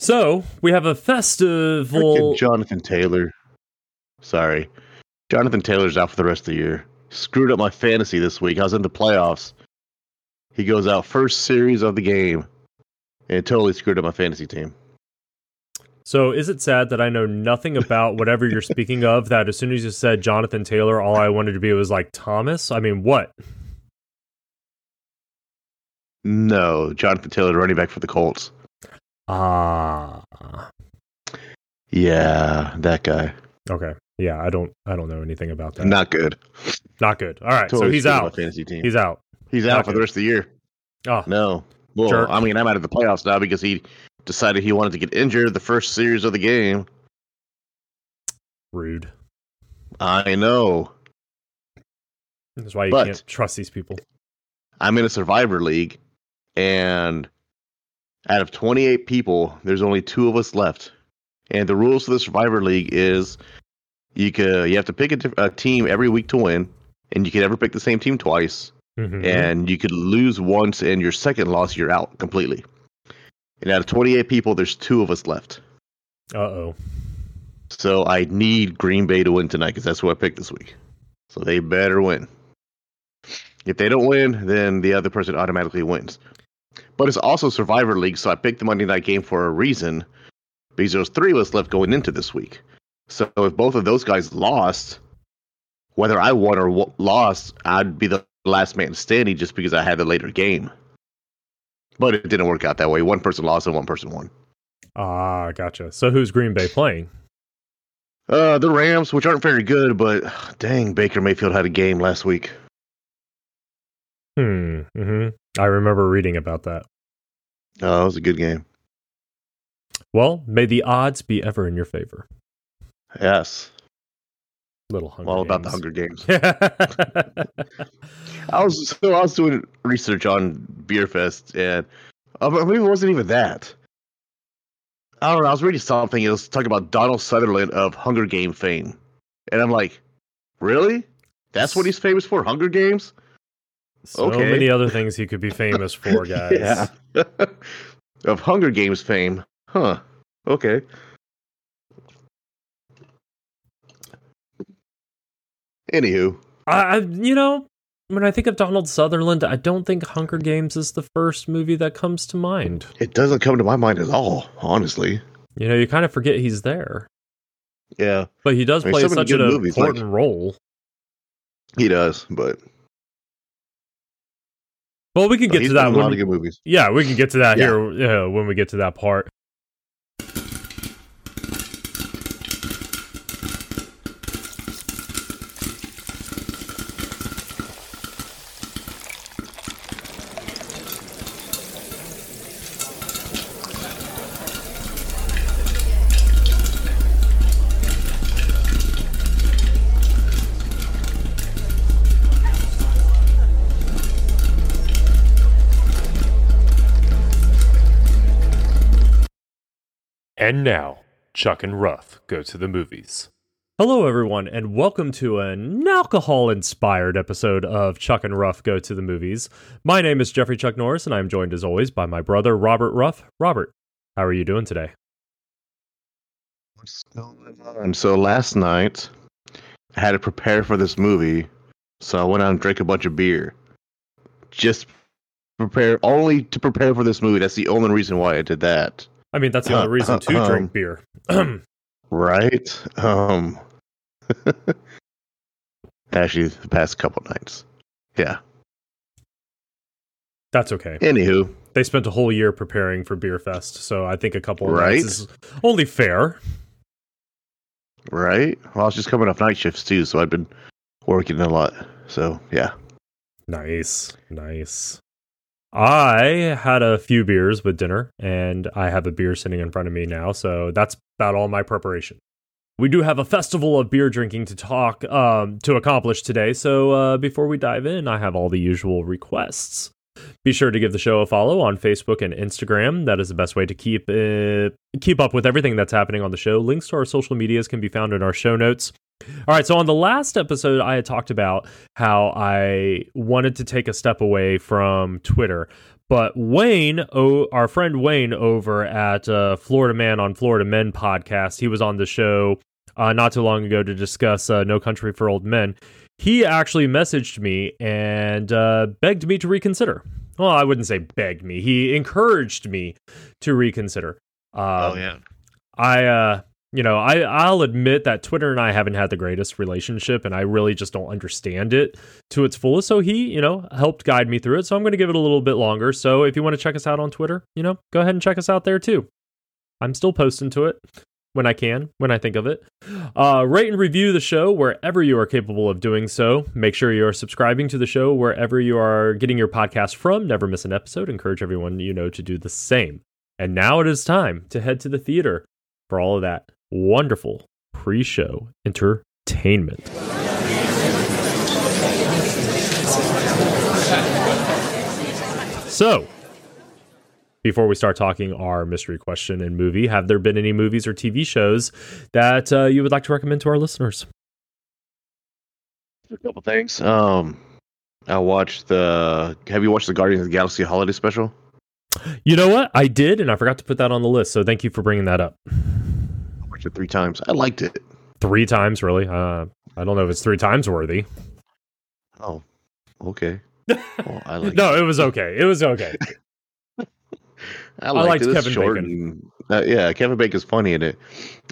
So we have a festival. Jonathan Taylor. Sorry. Jonathan Taylor's out for the rest of the year. Screwed up my fantasy this week. I was in the playoffs. He goes out first series of the game. And totally screwed up my fantasy team. So is it sad that I know nothing about whatever you're speaking of? That as soon as you said Jonathan Taylor, all I wanted to be was like Thomas. I mean, what? No, Jonathan Taylor, running back for the Colts. Ah, Yeah, that guy. okay. Yeah, I don't, I don't know anything about that. Not good. Not good. All right, Totally so he's out. Fantasy team. He's out. He's not out for good. the rest of the year. Oh, No. Well, Jerk. I mean, I'm out of the playoffs now because he decided he wanted to get injured the first series of the game. rude. I know. That's why you But- can't trust these people. I'm in a survivor league, and out of 28 people, there's only two of us left. And the rules for the survivor league is you can you have to pick a, a team every week to win, and you can never pick the same team twice. Mhm. And you could lose once, and your second loss, you're out completely. And out of 28 people, there's two of us left. Uh oh. So I need Green Bay to win tonight because that's who I picked this week. So they better win. If they don't win, then the other person automatically wins. But it's also Survivor League, so I picked the Monday night game for a reason because there was three of us left going into this week. So if both of those guys lost, whether I won or w- lost, I'd be the last man standing just because I had the later game. But it didn't work out that way. One person lost and one person won. Ah, gotcha. So who's Green Bay playing? Uh, the Rams, which aren't very good, but dang, Baker Mayfield had a game last week. Hmm. hmm I remember reading about that. Oh, it was a good game. Well, may the odds be ever in your favor. Yes, Little Hunger all about the Hunger Games. I was so I was doing research on Beer Fest, and uh, maybe it wasn't even that. I don't know. I was reading something. It was talking about Donald Sutherland of Hunger Game fame, and I'm like, really? That's what he's famous for? Hunger Games? So Okay. many other things he could be famous for, guys. Of Hunger Games fame, huh? Okay. Anywho, I, I, you know, when I think of Donald Sutherland, I don't think Hunger Games is the first movie that comes to mind. it doesn't come to my mind at all, honestly. You know, you kind of forget he's there, Yeah, but he does I mean, play such an movies, like- important role. he does, but Well, we can get to that a lot of good movies. Yeah, we can get to that Yeah. here uh, when we get to that part. And now, Chuck and Ruff go to the movies. Hello, everyone, and welcome to an alcohol inspired episode of Chuck and Ruff Go to the Movies. My name is Jeffrey Chuck Norris, and I'm joined as always by my brother, Robert Ruff. Robert, how are you doing today? And so last night, I had to prepare for this movie, so I went out and drank a bunch of beer. Just prepare, only to prepare for this movie. That's the only reason why I did that. I mean, that's the only reason to Um, drink beer. Right? Um Actually, the past couple nights. Yeah. that's okay. Anywho, They spent a whole year preparing for Beer Fest, so I think a couple of Right? nights is only fair. right? Well, I was just coming off night shifts too, so I've been working a lot. So yeah. Nice, nice. I had a few beers with dinner, and I have a beer sitting in front of me now, so that's about all my preparation. We do have a festival of beer drinking to talk um, to accomplish today, so uh, before we dive in, I have all the usual requests. Be sure to give the show a follow on Facebook and Instagram. That is the best way to keep uh, keep up with everything that's happening on the show. Links to our social medias can be found in our show notes. All right, so on the last episode, I had talked about how I wanted to take a step away from Twitter, but Wayne, oh, our friend Wayne over at uh, Florida Man on Florida Men podcast, he was on the show uh, not too long ago to discuss uh, No Country for Old Men. He actually messaged me and uh, begged me to reconsider. Well, I wouldn't say begged me. He encouraged me to reconsider. oh Um, yeah. I uh you know, I I'll admit that Twitter and I haven't had the greatest relationship and I really just don't understand it to its fullest. So he, you know, helped guide me through it. So I'm going to give it a little bit longer. So if you want to check us out on Twitter, you know, go ahead and check us out there too. I'm still posting to it when I can, when I think of it. Uh, rate and review the show wherever you are capable of doing so. Make sure you are subscribing to the show wherever you are getting your podcast from. Never miss an episode. Encourage everyone you know to do the same. And now it is time to head to the theater for all of that wonderful pre show entertainment. So, before we start talking our mystery question and movie, have there been any movies or TV shows that uh, you would like to recommend to our listeners? A couple things. Um, I watched the. Have you watched the Guardians of the Galaxy holiday special? You know what? I did, and I forgot to put that on the list. So thank you for bringing that up. I watched it three times. I liked it. Three times, really? Uh, I don't know if it's three times worthy. Oh, okay. Well, I liked no, it was okay. It was okay. I liked liked, it. Kevin short Bacon. and- uh, yeah, Kevin Bacon's funny in it,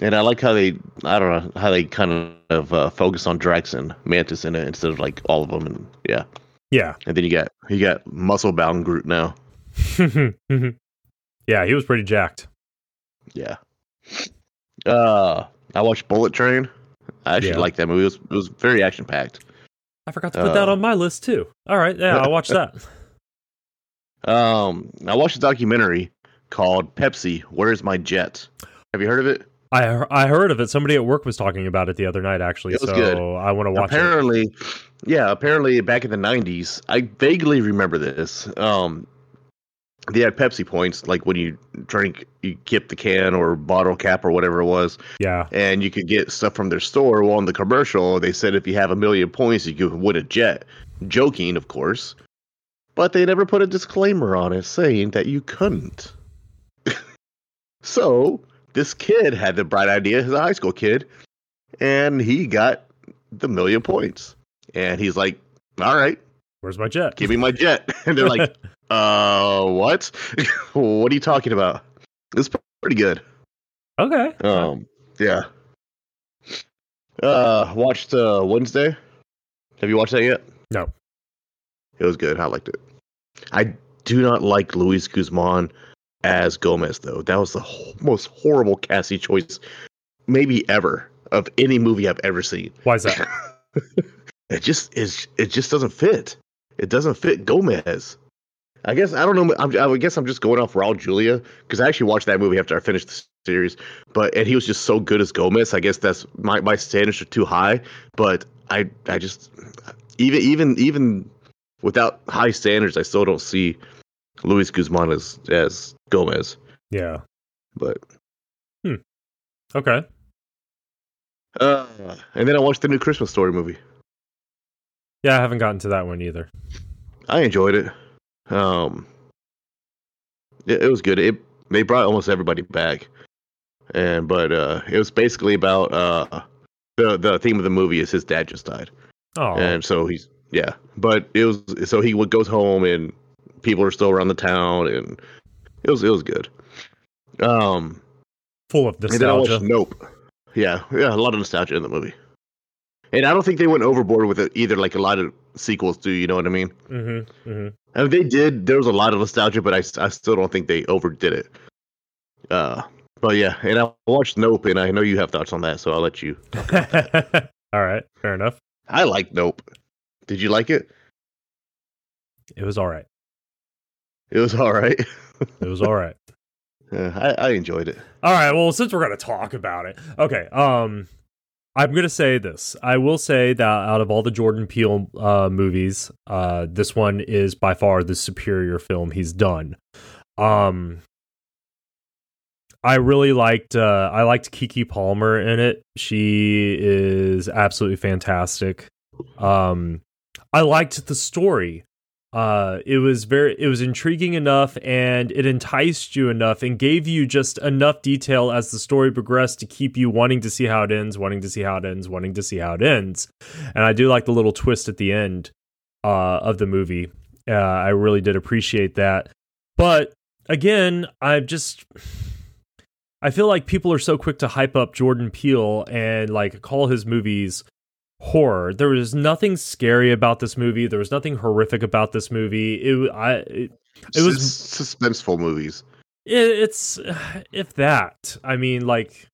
and I like how they. I don't know how they kind of uh, focus on Drax and Mantis in it instead of like all of them, and yeah. Yeah. And then you got you got muscle bound Groot now. yeah, he was pretty jacked. Yeah. Uh, I watched Bullet Train. I actually Yeah. liked that movie. It was it was very action packed. I forgot to put that Uh, on my list too. All right, yeah, I'll watch that. Um, I watched a documentary called Pepsi. Where's my jet? Have you heard of it? I I heard of it. Somebody at work was talking about it the other night, actually. It so good. I want to watch it. apparently, yeah, apparently back in the '90s, I vaguely remember this. Um, they had Pepsi points, like when you drink, you get the can or bottle cap or whatever it was, Yeah, and you could get stuff from their store. Well, in the commercial, they said if you have a million points, you could win a jet. Joking, of course, but they never put a disclaimer on it saying that you couldn't. So this kid had the bright idea. He's a high school kid, and he got the million points. And he's like, "All right, where's my jet? give me my jet." And they're like, "Uh, what? what are you talking about?" It's pretty good. okay. Um, yeah. Uh, watched uh Wednesday. Have you watched that yet? No. It was good. I liked it. I do not like Luis Guzman as Gomez though. That was the ho- most horrible casting choice, maybe ever of any movie I've ever seen. Why is that? it just is. It just doesn't fit. It doesn't fit Gomez. I guess I don't know. I'm, I guess I'm just going off Raul Julia because I actually watched that movie after I finished the series. But and he was just so good as Gomez. I guess that's my my standards are too high. But I I just even even even without high standards, I still don't see Luis Guzman as as Gomez. yeah. But Hmm. Okay. uh, and then I watched the new Christmas Story movie. Yeah, I haven't gotten to that one either. I enjoyed it. Um, it, it was good. It they brought almost everybody back, and but uh, it was basically about uh the the theme of the movie is his dad just died, Oh, and so he's yeah. But it was so he would goes home and people are still around the town, and it was it was good. Um, full of and then nostalgia. Nope. Yeah, yeah, a lot of nostalgia in the movie. And I don't think they went overboard with it either, like a lot of sequels do. You know what I mean? Mm-hmm, mm-hmm. I mean, they did. There was a lot of nostalgia, but I, I still don't think they overdid it. Uh, but yeah, and I watched Nope, and I know you have thoughts on that, so I'll let you. All right, fair enough. I like Nope. Did you like it? It was all right. It was all right. It was all right. Yeah, I, I enjoyed it. All right. Well, since we're going to talk about it, okay. Um, I'm going to say this. I will say that out of all the Jordan Peele uh, movies, uh, this one is by far the superior film he's done. Um, I really liked. Uh, I liked Keke Palmer in it. She is absolutely fantastic. Um, I liked the story Uh, it was very, it was intriguing enough, and it enticed you enough, and gave you just enough detail as the story progressed to keep you wanting to see how it ends, wanting to see how it ends, wanting to see how it ends. And I do like the little twist at the end uh, of the movie. Uh, I really did appreciate that. But again, I just I feel like people are so quick to hype up Jordan Peele and like call his movies horror. There was nothing scary about this movie. There was nothing horrific about this movie. It I it, it was Sus- suspenseful movies. it, it's if that. I mean, like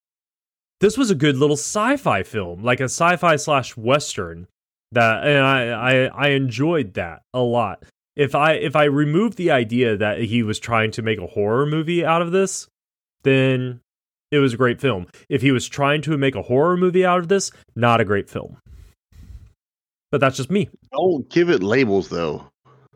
this was a good little sci-fi film, like a sci-fi slash western. That and I, I I enjoyed that a lot. If I if I remove the idea that he was trying to make a horror movie out of this, then it was a great film. If he was trying to make a horror movie out of this, not a great film. But that's just me. Don't give it labels though.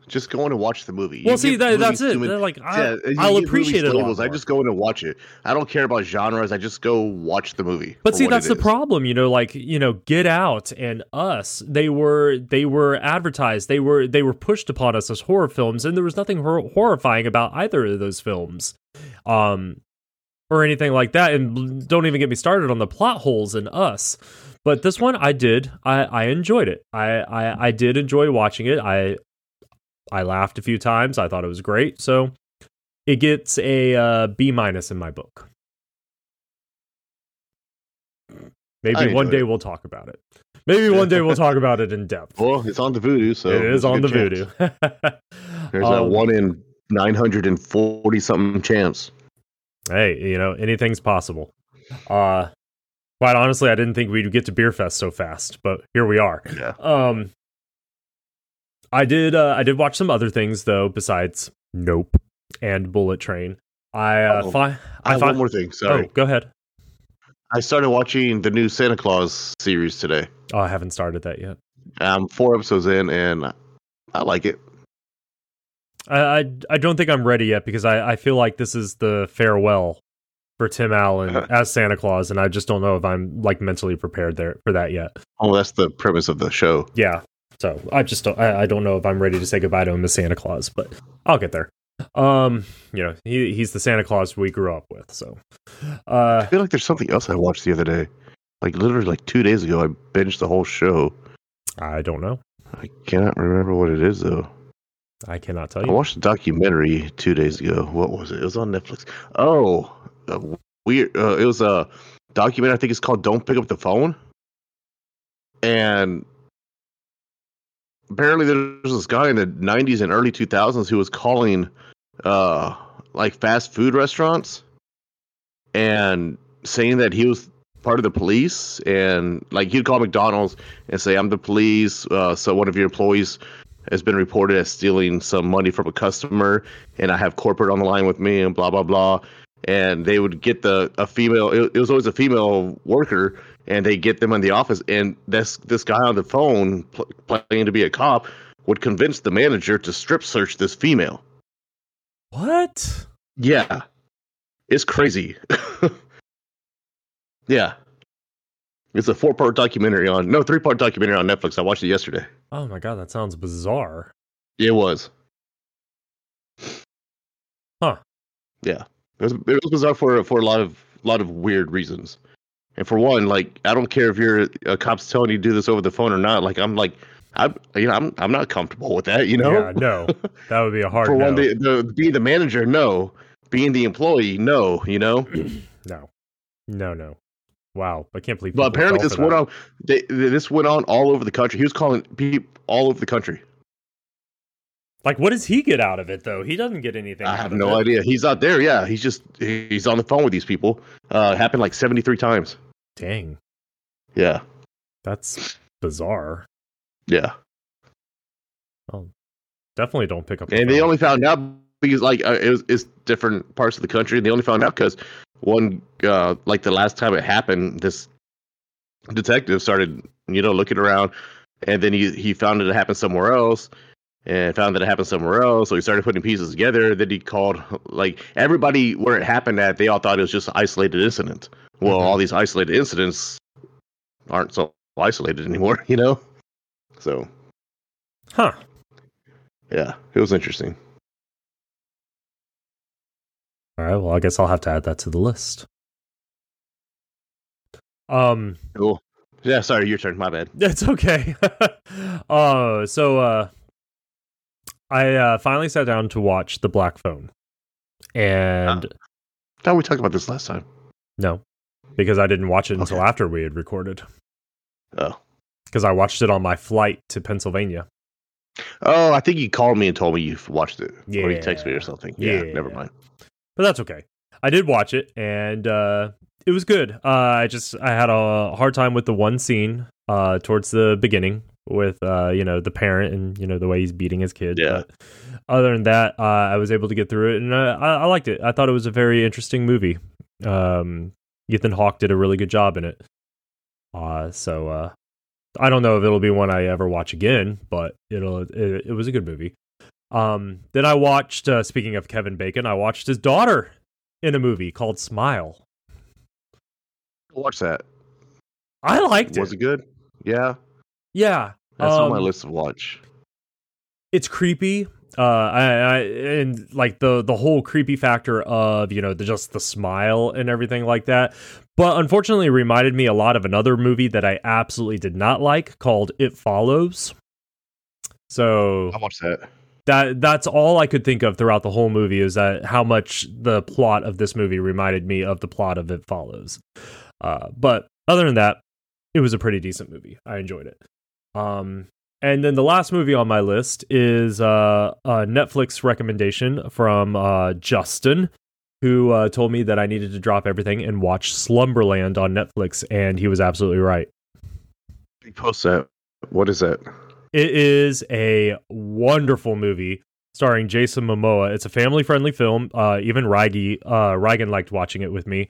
Just go in and watch the movie. Well, You see, that, that's it. They're like, I, yeah, I'll give appreciate it. Labels. I just go in and watch it. I don't care about genres. I just go watch the movie. But see, that's the is. problem, you know. Like you know, Get Out and Us, they were they were advertised, they were they were pushed upon us as horror films, and there was nothing hor- horrifying about either of those films, um, or anything like that. And don't even get me started on the plot holes in Us. But this one, I did, I I enjoyed it. I I, I did enjoy watching it. I I laughed a few times. I thought it was great. So it gets a uh, B minus in my book. Maybe one day it. we'll talk about it. Maybe one day we'll talk about it in depth. Well, it's on the voodoo, so it is on the good voodoo. chance. There's a Um, one in nine hundred and forty something chance. hey, you know, anything's possible. Uh quite honestly, I didn't think we'd get to Beer Fest so fast, but here we are. Yeah. Um I did uh I did watch some other things though besides Nope and Bullet Train. I uh Oh, fi- I I have fi- one more thing. Sorry, Oh, go ahead. I started watching the new Santa Claus series today. Oh, I haven't started that yet. I'm four episodes in, and I like it. I, I I don't think I'm ready yet because I, I feel like this is the farewell for Tim Allen as Santa Claus, and I just don't know if I'm like mentally prepared there for that yet. Oh, that's the premise of the show. Yeah, so I just don't I, I don't know if I'm ready to say goodbye to him as Santa Claus, but I'll get there. Um, you know, he he's the Santa Claus we grew up with, so uh I feel like there's something else I watched the other day. Like literally, like two days ago, I binged the whole show. I don't know. I cannot remember what it is though. I cannot tell you. I watched a documentary two days ago. What was it? It was on Netflix. Oh, a weird. Uh, it was a document. I think it's called "Don't Pick Up the Phone." And apparently, there's this guy in the '90s and early 2000s who was calling, uh, like fast food restaurants, and saying that he was part of the police, and like he'd call McDonald's and say, "I'm the police." Uh, so one of your employees has been reported as stealing some money from a customer, and I have corporate on the line with me, and blah blah blah. And they would get the a female. It, it was always a female worker, and they get them in the office, and this this guy on the phone pl- playing to be a cop would convince the manager to strip search this female. What? Yeah, it's crazy. yeah, it's a four part documentary on no three part documentary on Netflix. I watched it yesterday. Oh my god, that sounds bizarre. It was. Huh. Yeah, it was. It was bizarre for for a lot of lot of weird reasons. And for one, like I don't care if you're a cop's telling you to do this over the phone or not. Like I'm like I'm you know I'm I'm not comfortable with that. You know. Yeah, no. That would be a hard for no. one, the, the being the manager, no. Being the employee, no. You know. no. No, no. Wow. I can't believe But apparently this went on. They, this went on all over the country. He was calling people all over the country. Like, what does he get out of it, though? He doesn't get anything. I out have no it. idea. He's out there. Yeah, he's just he's on the phone with these people. Uh, happened like seventy three times. Dang, Yeah, that's bizarre. yeah. Definitely don't pick up. the And they only found out because like uh, it was it's different parts of the country. And they only found out because one uh, like the last time it happened, this detective started you know looking around, and then he he found it happened somewhere else. And found that it happened somewhere else, so he started putting pieces together. Then he called like everybody where it happened at. They all thought it was just an isolated incident. Well, Mhm. all these isolated incidents aren't so isolated anymore, you know. So huh? Yeah, it was interesting. All right. Well, I guess I'll have to add that to the list. Um, Cool. Yeah, sorry, your turn. My bad. it's okay. uh, so uh, I uh, finally sat down to watch The Black Phone, and Thought we talked about this last time. no, because I didn't watch it until after we had recorded. Oh. Because I watched it on my flight to Pennsylvania. Oh, I think you called me and told me you watched it. Or you texted me or something. Yeah, Yeah. never mind. but that's okay. I did watch it, and uh, it was good. Uh, I just I had a hard time with the one scene uh, towards the beginning with uh, you know the parent and you know the way he's beating his kid. Yeah. But other than that, uh, I was able to get through it, and uh, I, I liked it. I thought it was a very interesting movie. Um, Ethan Hawke did a really good job in it. Uh, so uh, I don't know if it'll be one I ever watch again, but it'll it, it was a good movie. Um, then I watched. Uh, speaking of Kevin Bacon, I watched his daughter in a movie called Smile. Watch that. I liked Was it. Was it good? Yeah, Yeah, that's on my Um, list of watch. it's creepy. Uh, I, I and like the the whole creepy factor of you know the, just the smile and everything like that. But unfortunately, it reminded me a lot of another movie that I absolutely did not like called It Follows. So I watched that. that that's all I could think of throughout the whole movie is that how much the plot of this movie reminded me of the plot of It Follows. Uh, but other than that, it was a pretty decent movie. I enjoyed it. Um, and then the last movie on my list is uh, a Netflix recommendation from uh, Justin, who uh, told me that I needed to drop everything and watch Slumberland on Netflix, and he was absolutely right. You post that. What is it? It is a wonderful movie starring Jason Momoa. It's a family-friendly film. Uh, even Reigi, uh, Reagan liked watching it with me.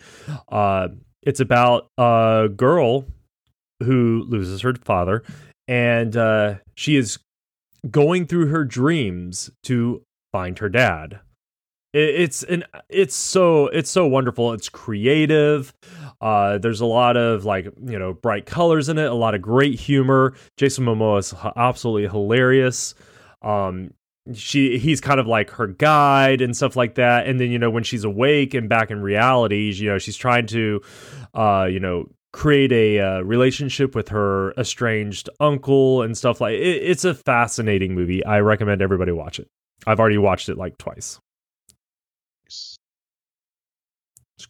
Uh, it's about a girl who loses her father, and uh, she is going through her dreams to find her dad. It's an it's so it's so wonderful. It's creative. Uh, there's a lot of like you know bright colors in it, a lot of great humor. Jason Momoa is absolutely hilarious. Um, she he's kind of like her guide and stuff like that. And then you know when she's awake and back in reality, you know she's trying to, uh, you know create a uh, relationship with her estranged uncle and stuff like it, it's a fascinating movie. I recommend everybody watch it. I've already watched it like twice. It's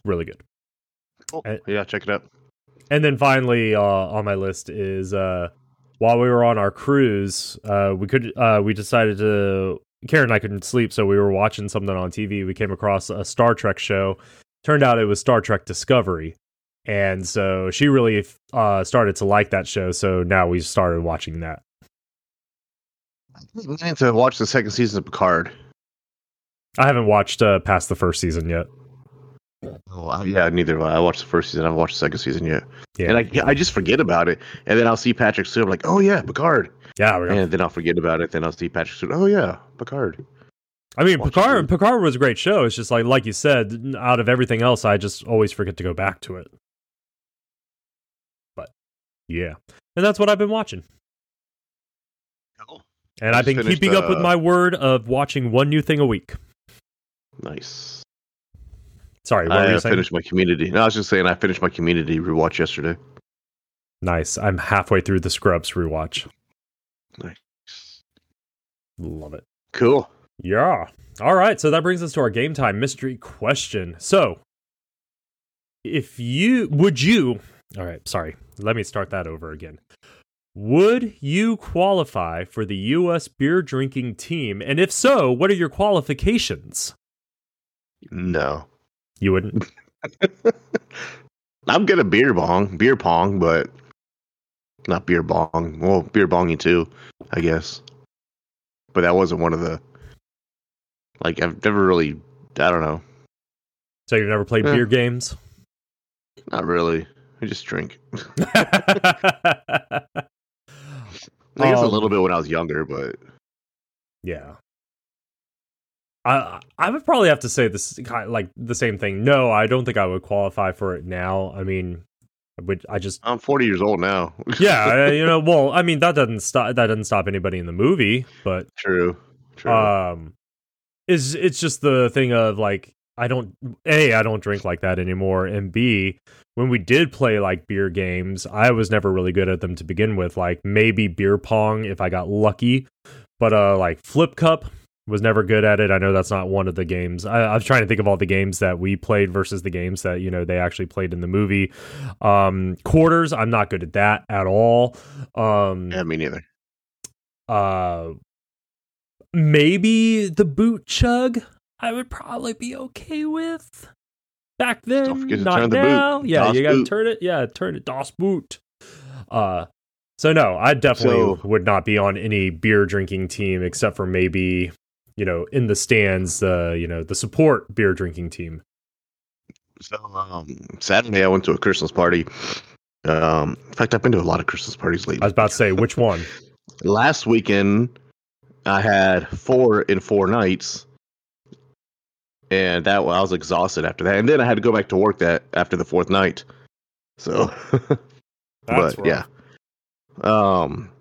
really good. Cool. Uh, yeah, check it out. and then finally uh, on my list is uh, while we were on our cruise uh, we could uh, we decided to karen and i couldn't sleep so we were watching something on tv we came across a star trek show. Turned out it was star trek discovery and so she really uh, started to like that show so now we started watching that I need to watch the second season of Picard. i haven't watched uh, past the first season yet Oh, yeah, neither. have I I watched the first season. I haven't watched the second season yet. yeah And I, I just forget about it. And then I'll see Patrick Stewart. I'm like, oh, yeah, Picard. yeah And then I'll forget about it. Then I'll see Patrick Stewart. Oh, yeah, Picard. I mean, Watch Picard. Picard was a great show. It's just like, like you said, out of everything else, I just always forget to go back to it. Yeah, and that's what I've been watching. Cool. And I I've been keeping up with uh, my word of watching one new thing a week. Nice. Sorry, what were I you uh, saying? finished my community. No, I was just saying I finished my community rewatch yesterday. Nice. I'm halfway through the Scrubs rewatch. Nice. Love it. Cool. Yeah. All right. So that brings us to our game time mystery question. So, if you would you, all right, sorry, let me start that over again. Would you qualify for the U.S. beer drinking team? And if so, what are your qualifications? No. You wouldn't. I'm good at beer bong, beer pong, but not beer bong. Well, beer bongy too, I guess. But that wasn't one of the. Like I've never really. I don't know. So you've never played Yeah. beer games? Not really. I just drink. I guess a Um, little bit when I was younger, but Yeah. I I would probably have to say this kind like the same thing. No, I don't think I would qualify for it now. I mean, I would I just I'm 40 years old now. yeah, you know, well, I mean that doesn't stop that doesn't stop anybody in the movie, but true, True. Um, is it's just the thing of like I don't a I don't drink like that anymore, and b when we did play like beer games, I was never really good at them to begin with. Like maybe beer pong if I got lucky, but uh, like flip cup was never good at it. I know that's not one of the games. I, I was trying to think of all the games that we played versus the games that you know they actually played in the movie. Um, quarters, I'm not good at that at all. Um, yeah, me neither. uh maybe the boot chug i would probably be okay with. Back then to not turn the now. yeah you gotta turn it. Yeah turn it. Das boot. Uh so no i definitely So- would not be on any beer drinking team except for maybe you know in the stands uh you know the support beer drinking team. So um, Saturday I went to a Christmas party. Um, in fact, I've been to a lot of Christmas parties lately. i was about to say which one? Last weekend, I had four in four nights, and that I was exhausted after that. And then I had to go back to work that after the fourth night. So, but yeah. Um,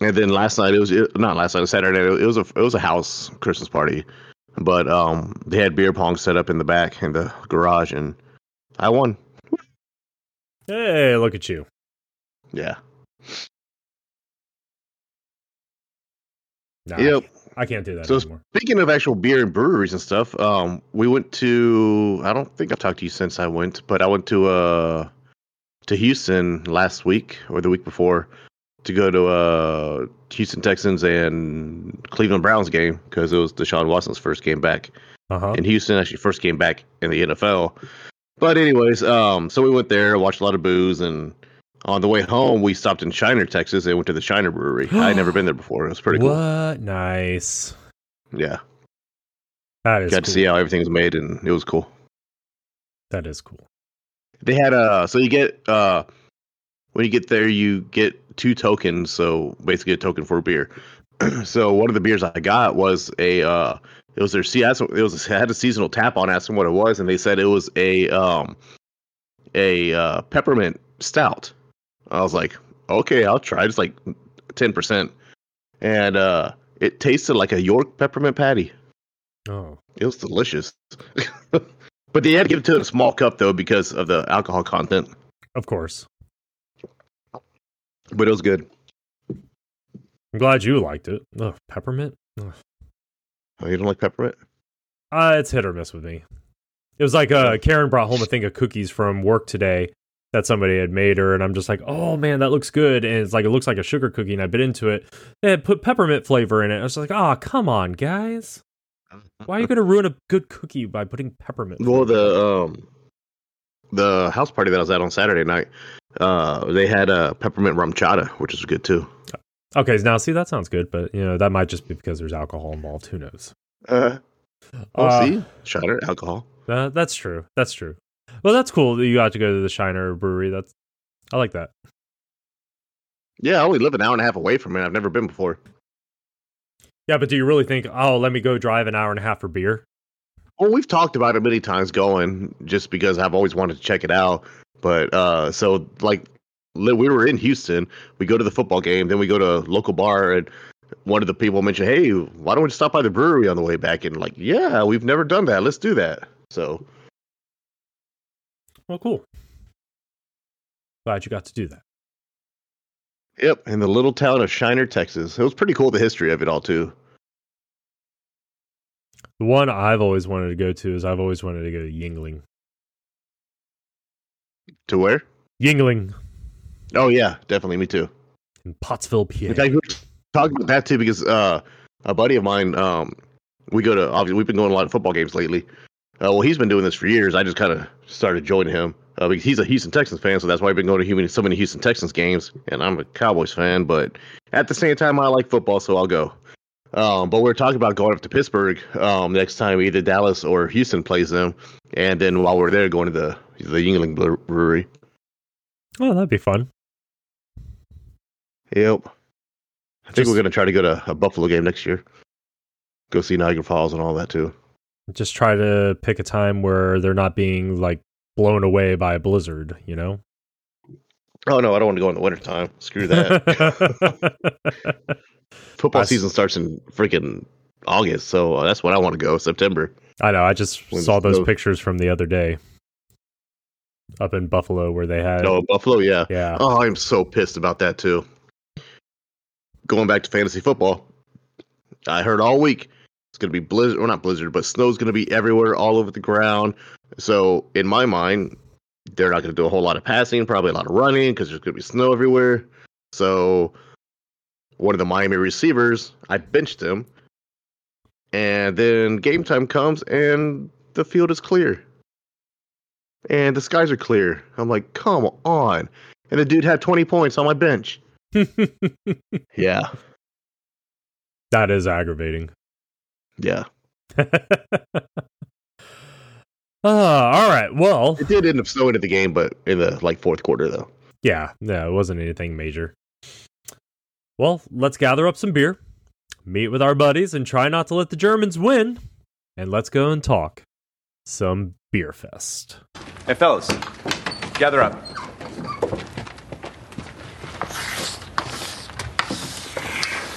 and then last night it was it, not last night, it was Saturday. It was a it was a house Christmas party, but um, they had beer pong set up in the back in the garage, and I won. hey look at you Yeah. Nah, Yep. I can't do that So anymore Speaking of actual beer and breweries and stuff, um, we went to. I don't think I've talked to you since I went, but I went to uh to Houston last week or the week before to go to uh Houston Texans and Cleveland Browns game because it was Deshaun Watson's first game back, uh-huh and Houston actually first came back in the NFL. But anyways, um, so we went there, watched a lot of booze, and on the way home we stopped in Shiner, Texas, and went to the Shiner Brewery. I had never been there before. It was pretty cool. what nice Yeah, that is got cool. to see how everything was made, and it was cool. that is cool They had uh so you get uh when you get there you get two tokens, so basically a token for a beer. so one of the beers I got was a uh it was their see it was it had a seasonal tap on asked them what it was and they said it was a um a uh peppermint stout. I was like, okay, I'll try. It's like ten percent. And uh it tasted like a York peppermint patty. oh It was delicious. but they had to give it to a small cup though because of the alcohol content. of course But it was good. i'm glad you liked it oh peppermint Ugh. Oh, you don't like peppermint? uh it's hit or miss with me it was like uh karen brought home a thing of cookies from work today that somebody had made her and i'm just like oh man that looks good. And it's like it looks like a sugar cookie and i bit into it. They had put peppermint flavor in it. I was like oh come on guys. Why are you gonna ruin a good cookie by putting peppermint Well, the um, the house party that I was at on Saturday night, uh, they had a peppermint RumChata, which is good too. okay now see that sounds good but you know that might just be because there's alcohol involved. Who knows? Uh, oh, Uh, see, chata, alcohol. Uh, that's true. That's true. Well, that's cool that you got to go to the Shiner Brewery. That's I like that. Yeah, I only live an hour and a half away from it. I've never been before. Yeah, but do you really think? Oh, let me go drive an hour and a half for beer. Well, we've talked about it many times going, just because I've always wanted to check it out. But uh, so like we were in Houston, we go to the football game, then we go to a local bar, and one of the people mentioned, "Hey, why don't we stop by the brewery on the way back?" And like, yeah, we've never done that. Let's do that. So Well, cool. Glad you got to do that. Yep, in the little town of Shiner, Texas. It was pretty cool the history of it all too. The one I've always wanted to go to is I've always wanted to go to Yuengling. To where? Yuengling Oh yeah, definitely me too. in Pottsville, PA. In fact, we were talking about that too because uh, a buddy of mine, um, we go to obviously we've been going to a lot of football games lately. Uh, well, he's been doing this for years. I just kind of started joining him uh, because he's a Houston Texans fan, so that's why I've been going to so many Houston Texans games. And I'm a Cowboys fan, but at the same time, I like football, so I'll go. Um, but we're talking about going up to Pittsburgh um, next time either Dallas or Houston plays them, and then while we're there, going to the the Yuengling Brewery. oh, that'd be fun. Yep. I think Just- we're gonna try to go to a Buffalo game next year. Go see Niagara Falls and all that too. Just try to pick a time where they're not being like blown away by a blizzard. You know. Oh no, I don't want to go in the wintertime. Screw that. Football I season starts in freaking August, so uh, that's when I want to go. September. I know. I just When saw those pictures from the other day up in Buffalo where they had. Oh, Buffalo. Yeah. Yeah. Oh, I'm so pissed about that too. Going back to fantasy football, I heard all week it's going to be blizzard, or not blizzard, but snow's going to be everywhere, all over the ground. So in my mind, they're not going to do a whole lot of passing, probably a lot of running because there's going to be snow everywhere. So one of the Miami receivers, I benched him, and then game time comes and the field is clear. And the skies are clear. I'm like, come on. And the dude had 20 points on my bench. Yeah. that is aggravating. Yeah. Ah, all right. Well, It did end up snowing at the game, but in the like fourth quarter though. yeah, no, it wasn't anything major. Well, let's gather up some beer, meet with our buddies, and try not to let the Germans win. And let's go and talk some beer fest. Hey, fellas, gather up.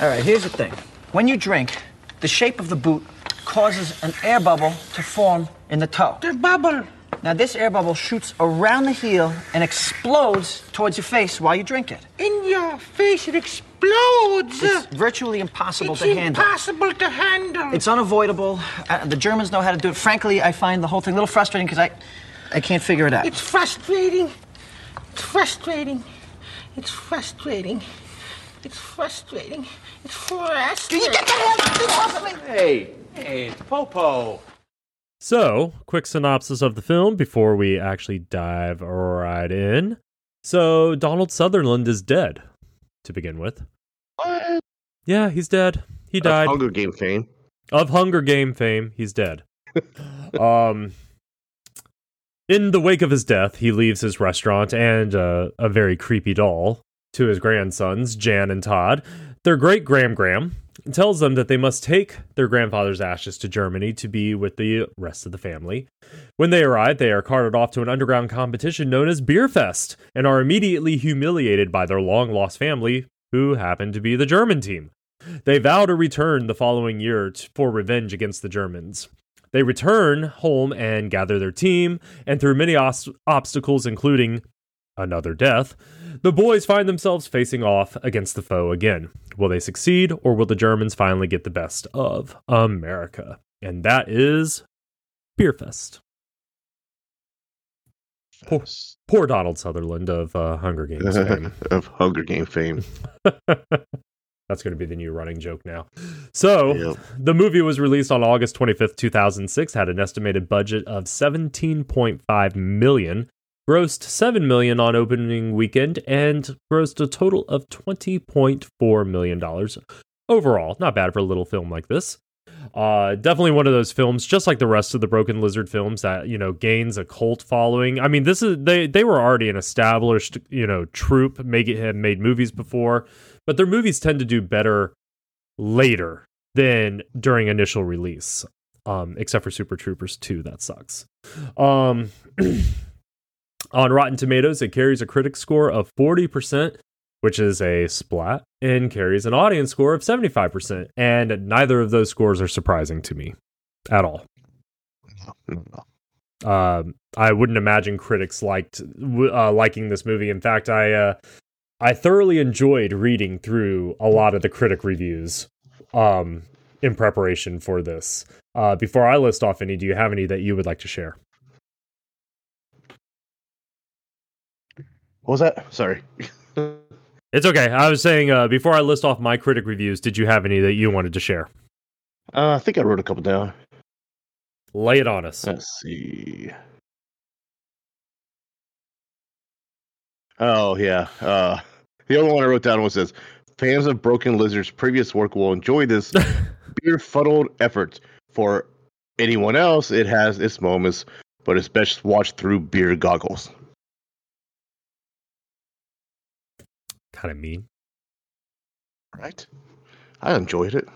All right, here's the thing. When you drink, the shape of the boot causes an air bubble to form in the toe. The bubble. Now, this air bubble shoots around the heel and explodes towards your face while you drink it. In your face, it explodes. It's virtually impossible It's to handle. impossible to handle. It's unavoidable. Uh, the Germans know how to do it. Frankly, I find the whole thing a little frustrating because I, I can't figure it out. It's frustrating. It's frustrating. It's frustrating. It's frustrating. It's frustrating. Get the hell off of me! Hey, hey, it's Popo. So, quick synopsis of the film before we actually dive right in. So, Donald Sutherland is dead to begin with. What? Yeah, he's dead. He died. Of Hunger Game fame. of Hunger Game fame, he's dead. um, in the wake of his death, he leaves his restaurant and uh, a very creepy doll to his grandsons, Jan and Todd. Their great Gram Gram tells them that they must take their grandfather's ashes to Germany to be with the rest of the family. When they arrive, they are carted off to an underground competition known as Beerfest and are immediately humiliated by their long lost family, who happen to be the German team. They vow to return the following year for revenge against the Germans. They return home and gather their team, and through many os- obstacles, including another death, the boys find themselves facing off against the foe again. Will they succeed, or will the Germans finally get the best of America? And that is Beerfest. Poor, poor Donald Sutherland of uh, Hunger Games fame. of Hunger Game fame. That's going to be the new running joke now. So, Yep. the movie was released on August 25th, 2006, had an estimated budget of 17.5 million, grossed 7 million on opening weekend and grossed a total of 20.4 million dollars overall. Not bad for a little film like this. Uh, definitely one of those films, just like the rest of the Broken Lizard films, that you know gains a cult following. I mean, this is they they were already an established you know troupe, make it had made movies before, but their movies tend to do better later than during initial release. Um, except for Super Troopers 2, that sucks. Um, on Rotten Tomatoes, it carries a critic score of 40%, which is a splat, and carries an audience score of 75%. And neither of those scores are surprising to me at all. Um, I wouldn't imagine critics liked uh, liking this movie. In fact, I uh, I thoroughly enjoyed reading through a lot of the critic reviews um, in preparation for this. Uh, before I list off any, do you have any that you would like to share? What was that? Sorry. It's okay. I was saying uh, before I list off my critic reviews, did you have any that you wanted to share? Uh, I think I wrote a couple down. Lay it on us. Let's see. Oh yeah. Uh, the only one I wrote down was says fans of Broken Lizard's previous work will enjoy this beer fuddled effort. For anyone else, it has its moments, but it's best watched through beer goggles. Kind of mean. Right? I enjoyed it,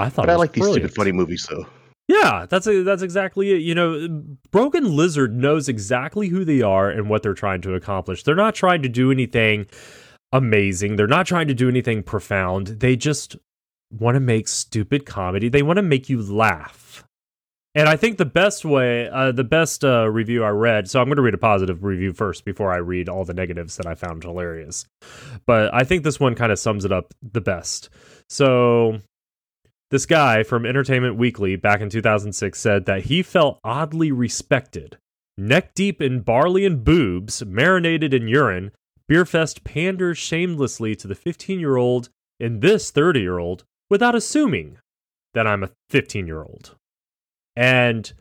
I thought. but it I like these stupid funny movies. though. Yeah, that's a, that's exactly it. You know, Broken Lizard knows exactly who they are and what they're trying to accomplish. They're not trying to do anything amazing. They're not trying to do anything profound. They just want to make stupid comedy. They want to make you laugh. And I think the best way, uh, the best uh, review I read, so I'm going to read a positive review first before I read all the negatives that I found hilarious. But I think this one kind of sums it up the best. So this guy from Entertainment Weekly back in 2006 said that he felt oddly respected. Neck deep in barley and boobs, marinated in urine, Beerfest panders shamelessly to the 15 year old and this 30 year old without assuming that I'm a 15 year old. And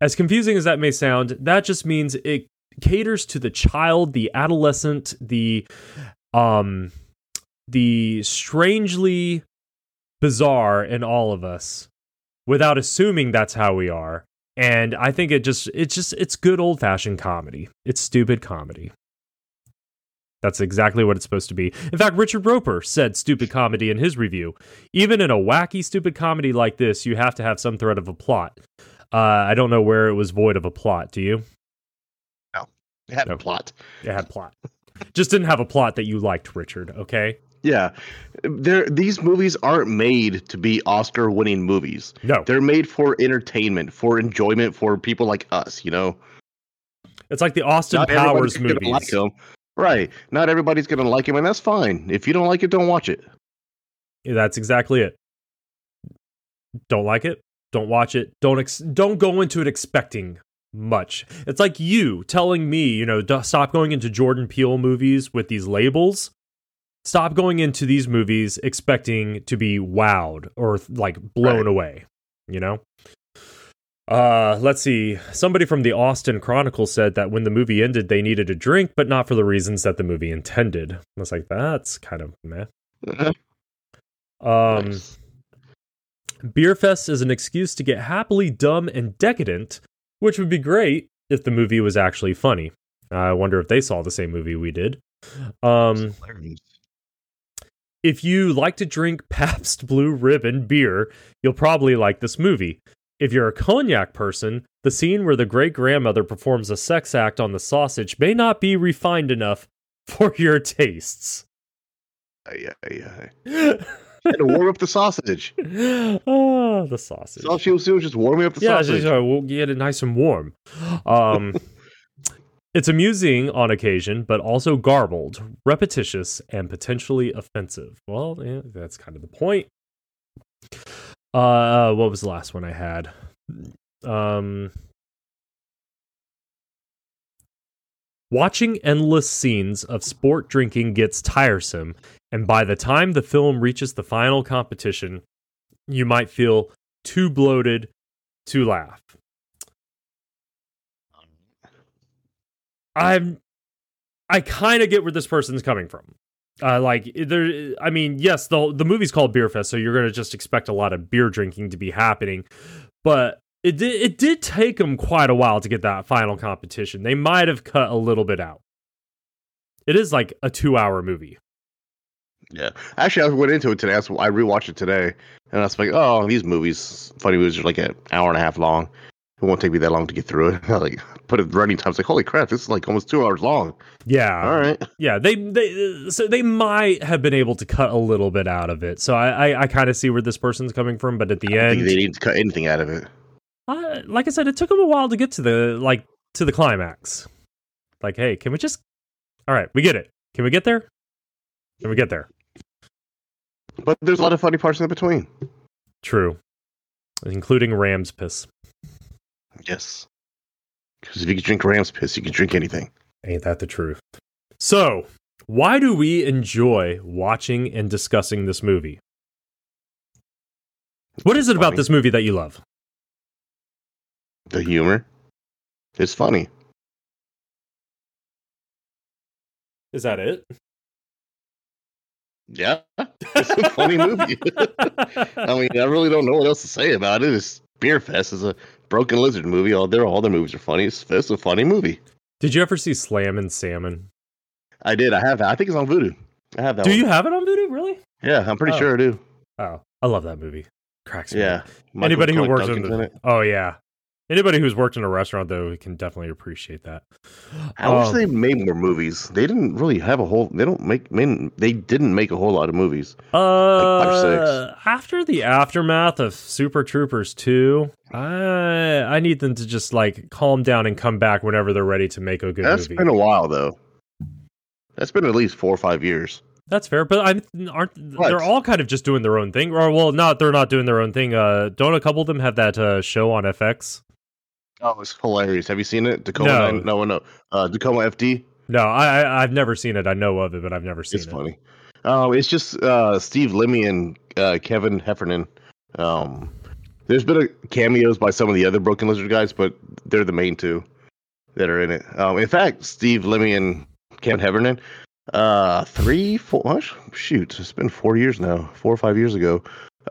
as confusing as that may sound, that just means it caters to the child, the adolescent, the um the strangely bizarre in all of us without assuming that's how we are. And I think it just it's just it's good old fashioned comedy. It's stupid comedy. That's exactly what it's supposed to be. In fact, Richard Roeper said stupid comedy in his review. Even in a wacky, stupid comedy like this, you have to have some thread of a plot. Uh, I don't know where it was void of a plot. Do you? No, it had No. a plot. It had plot. Just didn't have a plot that you liked, Richard. Okay. Yeah, there. These movies aren't made to be Oscar-winning movies. No, They're made for entertainment, for enjoyment, for people like us. You know, it's like the Austin not Powers movies. like. Right? Not everybody's gonna like him, and that's fine. If you don't like it, don't watch it. That's exactly it. Don't like it. Don't watch it. Don't ex- don't go into it expecting much. It's like you telling me, you know, stop going into Jordan Peele movies with these labels. Stop going into these movies expecting to be wowed or like blown Right. away, you know? Uh, let's see. Somebody from the Austin Chronicle said that when the movie ended, they needed a drink, but not for the reasons that the movie intended. I was like, that's kind of meh. Um, Nice. Beerfest is an excuse to get happily dumb and decadent, which would be great if the movie was actually funny. I wonder if they saw the same movie we did. Um, if you like to drink Pabst Blue Ribbon beer, you'll probably like this movie. If you're a cognac person, the scene where the great grandmother performs a sex act on the sausage may not be refined enough for your tastes. Yeah, yeah. Had to warm up the sausage. oh, the sausage. That's all she was doing, was just warming up the yeah, sausage. uh, we'll get it nice and warm. Um, it's amusing on occasion, but also garbled, repetitious, and potentially offensive. Well, yeah, that's kind of the point. Uh, what was the last one I had? Um, watching endless scenes of sport drinking gets tiresome, and by the time the film reaches the final competition, you might feel too bloated to laugh. I'm I kind of get where this person's coming from. Uh, like there, I mean, yes, the the movie's called Beer Fest, so you're gonna just expect a lot of beer drinking to be happening, but it did it did take them quite a while to get that final competition. They might have cut a little bit out. It is like a two hour movie. Yeah. Actually, I went into it today. I rewatched it today, and I was like, "Oh, these movies, funny movies, are like an hour and a half long. It won't take me that long to get through it." I like put it running time. I was like, "Holy crap, this is like almost two hours long." Yeah, All right. yeah. They they so they might have been able to cut a little bit out of it. So I I, I kind of see where this person's coming from, but at the I end, think they didn't cut anything out of it. Uh, like I said, it took them a while to get to the like to the climax. Like, hey, can we just? All right, we get it. Can we get there? Can we get there? But there's a lot of funny parts in between. True, including Ram's piss. Yes. Because if you can drink ram's piss, you can drink anything. Ain't that the truth? So, why do we enjoy watching and discussing this movie? What is it about this movie that you love? The humor. It's funny. Is that it? Yeah. It's a funny movie. I mean, I really don't know what else to say about it. It's Beer Fest is a Broken Lizard movie. All their all their movies are funny. It's, it's a funny movie. Did you ever see Slammin' Salmon? I did. I have that. I think it's on Vudu. I have that. Do one. you have it on Vudu? Really? Yeah, I'm pretty Oh. sure I do. Oh, I love that movie. Cracks me Yeah. Michael Anybody who works Duncan's in, in it. oh yeah, Anybody who's worked in a restaurant though can definitely appreciate that. I wish Um, they made more movies. They didn't really have a whole. They don't make. They didn't make a whole lot of movies. Uh, after the aftermath of Super Troopers 2, I I need them to just like calm down and come back whenever they're ready to make a good That's movie. been a while though. That's been at least four or five years. That's fair, but I'm aren't What? they're all kind of just doing their own thing. Or well, not they're not doing their own thing. Uh, don't a couple of them have that uh, show on FX? Oh, it's hilarious. Have you seen it? Tacoma? No. No, no, no. Uh, Tacoma FD. No, I, I I've never seen it. I know of it, but I've never seen It's it. It's funny. Oh, it's just uh, Steve Lemme and uh, Kevin Heffernan. Um, there's been a cameos by some of the other Broken Lizard guys, but they're the main two that are in it. Um, in fact, Steve Lemme and Kevin Heffernan, uh, three, four, shoot, it's been four years now, four or five years ago.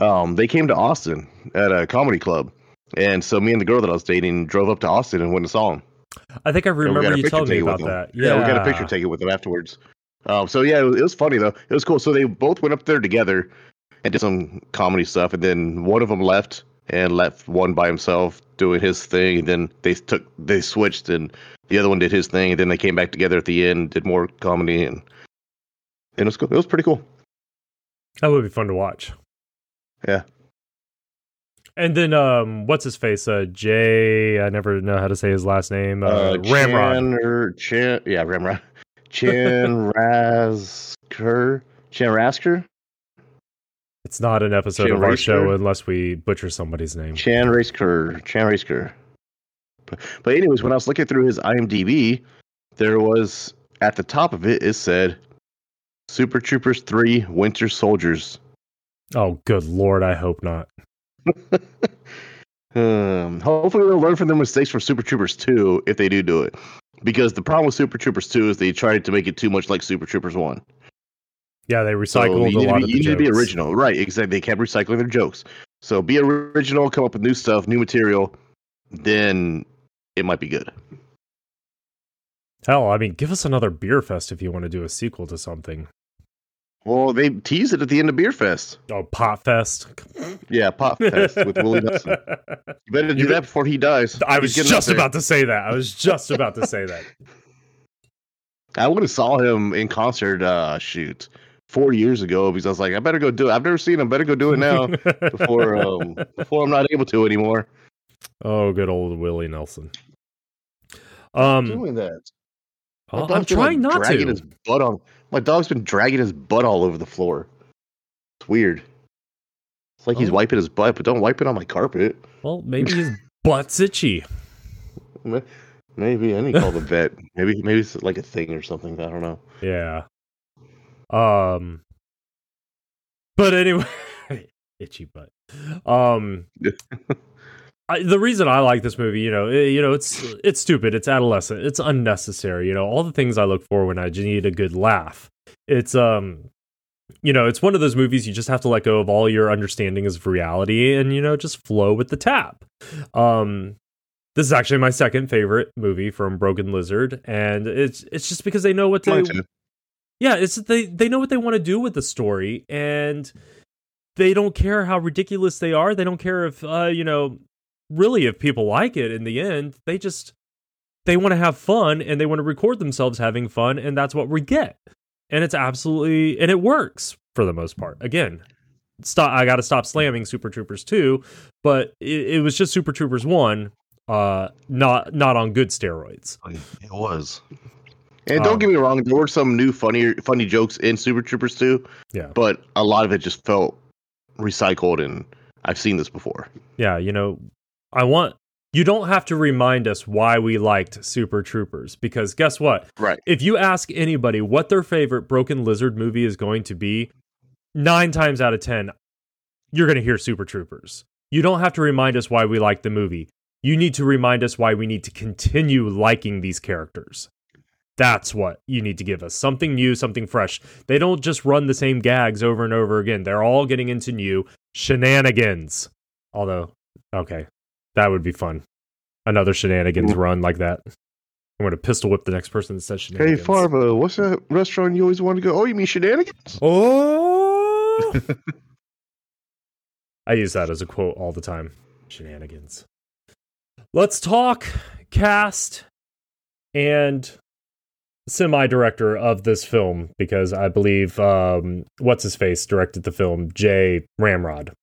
Um, they came to Austin at a comedy club, and so me and the girl that I was dating drove up to Austin and went and saw him. I think I remember you telling me about that. we got a picture taken with him afterwards. Um, so yeah, it was, it was funny though. It was cool. So they both went up there together and did some comedy stuff, and then one of them left and left one by himself doing his thing. And then they took they switched, and the other one did his thing, and then they came back together at the end, did more comedy, and and it was cool. It was pretty cool. That would be fun to watch. Yeah. And then um what's his face? Uh Jay, I never know how to say his last name. Uh, Ramrod. Chan, or Chan, yeah, Ramrod. Chan Rasker. Chan Rasker. It's not an episode Chan of our show unless we butcher somebody's name. Chan Racer. Chan Racer. But, but anyways, when I was looking through his IMDb, there was at the top of it it said Super Troopers 3 Winter Soldiers. Oh, good lord, I hope not. Um, hopefully they'll learn from their mistakes from Super Troopers 2 if they do do it. Because the problem with Super Troopers 2 is they tried to make it too much like Super Troopers 1. Yeah, they recycled you a lot be, of the you need to be original. Right, exactly. They kept recycling their jokes. So be original, come up with new stuff, new material, then it might be good. Hell, I mean, give us another beer fest if you want to do a sequel to something. Well, they teased it at the end of Beer Fest. Oh, Pot Fest. Yeah, Pop Fest with Willie Nelson. You better do You that before he dies. I was just about to say that. I was just about to say that. I would have saw him in concert. Uh, shoot, four years ago because I was like, I better go do it. I've never seen him. Better go do it now before um before I'm not able to anymore. oh, good old Willie Nelson. Um, doing that. I'll- dog's I'm trying like, not dragging to. His butt on. My dog's been dragging his butt all over the floor. It's weird. It's like he's Oh. wiping his butt, but don't wipe it on my carpet. Well, maybe his butt's itchy. Maybe I need to call the vet. Maybe maybe it's like a thing or something. I don't know. Yeah. Um. But anyway, itchy butt. Um. I, the reason I like this movie, you know, eh, you know, it's it's stupid, it's adolescent, it's unnecessary. You know, all the things I look for when I just need a good laugh. It's um, you know, it's one of those movies you just have to let go of all your understandings of reality and you know just flow with the tap. Um, this is actually my second favorite movie from Broken Lizard, and it's it's just because they know what they yeah, it's they they know what they want to do with the story, and they don't care how ridiculous they are. They don't care if uh, you know, really if people like it in the end. They just they want to have fun and they want to record themselves having fun, and that's what we get. And it's absolutely and it works for the most part. Again, stop. I got to stop slamming Super Troopers two, but it, it was just Super Troopers one, uh, not not on good steroids. It was. And Um, don't get me wrong, there were some new funny funny jokes in Super Troopers too, Yeah. but a lot of it just felt recycled and I've seen this before. yeah, you know, I want you don't have to remind us why we liked Super Troopers because guess what? Right. If you ask anybody what their favorite Broken Lizard movie is going to be, 9 times out of 10 you're going to hear Super Troopers. You don't have to remind us why we like the movie. You need to remind us why we need to continue liking these characters. That's what you need to give us. Something new, something fresh. They don't just run the same gags over and over again. They're all getting into new shenanigans. Although, okay, that would be fun. Another shenanigans run like that. I'm going to pistol whip the next person that says shenanigans. Hey. Farva, what's that restaurant you always want to go? Oh, you mean shenanigans? Oh! I use that as a quote all the time. Shenanigans. let's talk cast and semi director of this film because I believe um, what's his face directed the film, Jay Ramrod.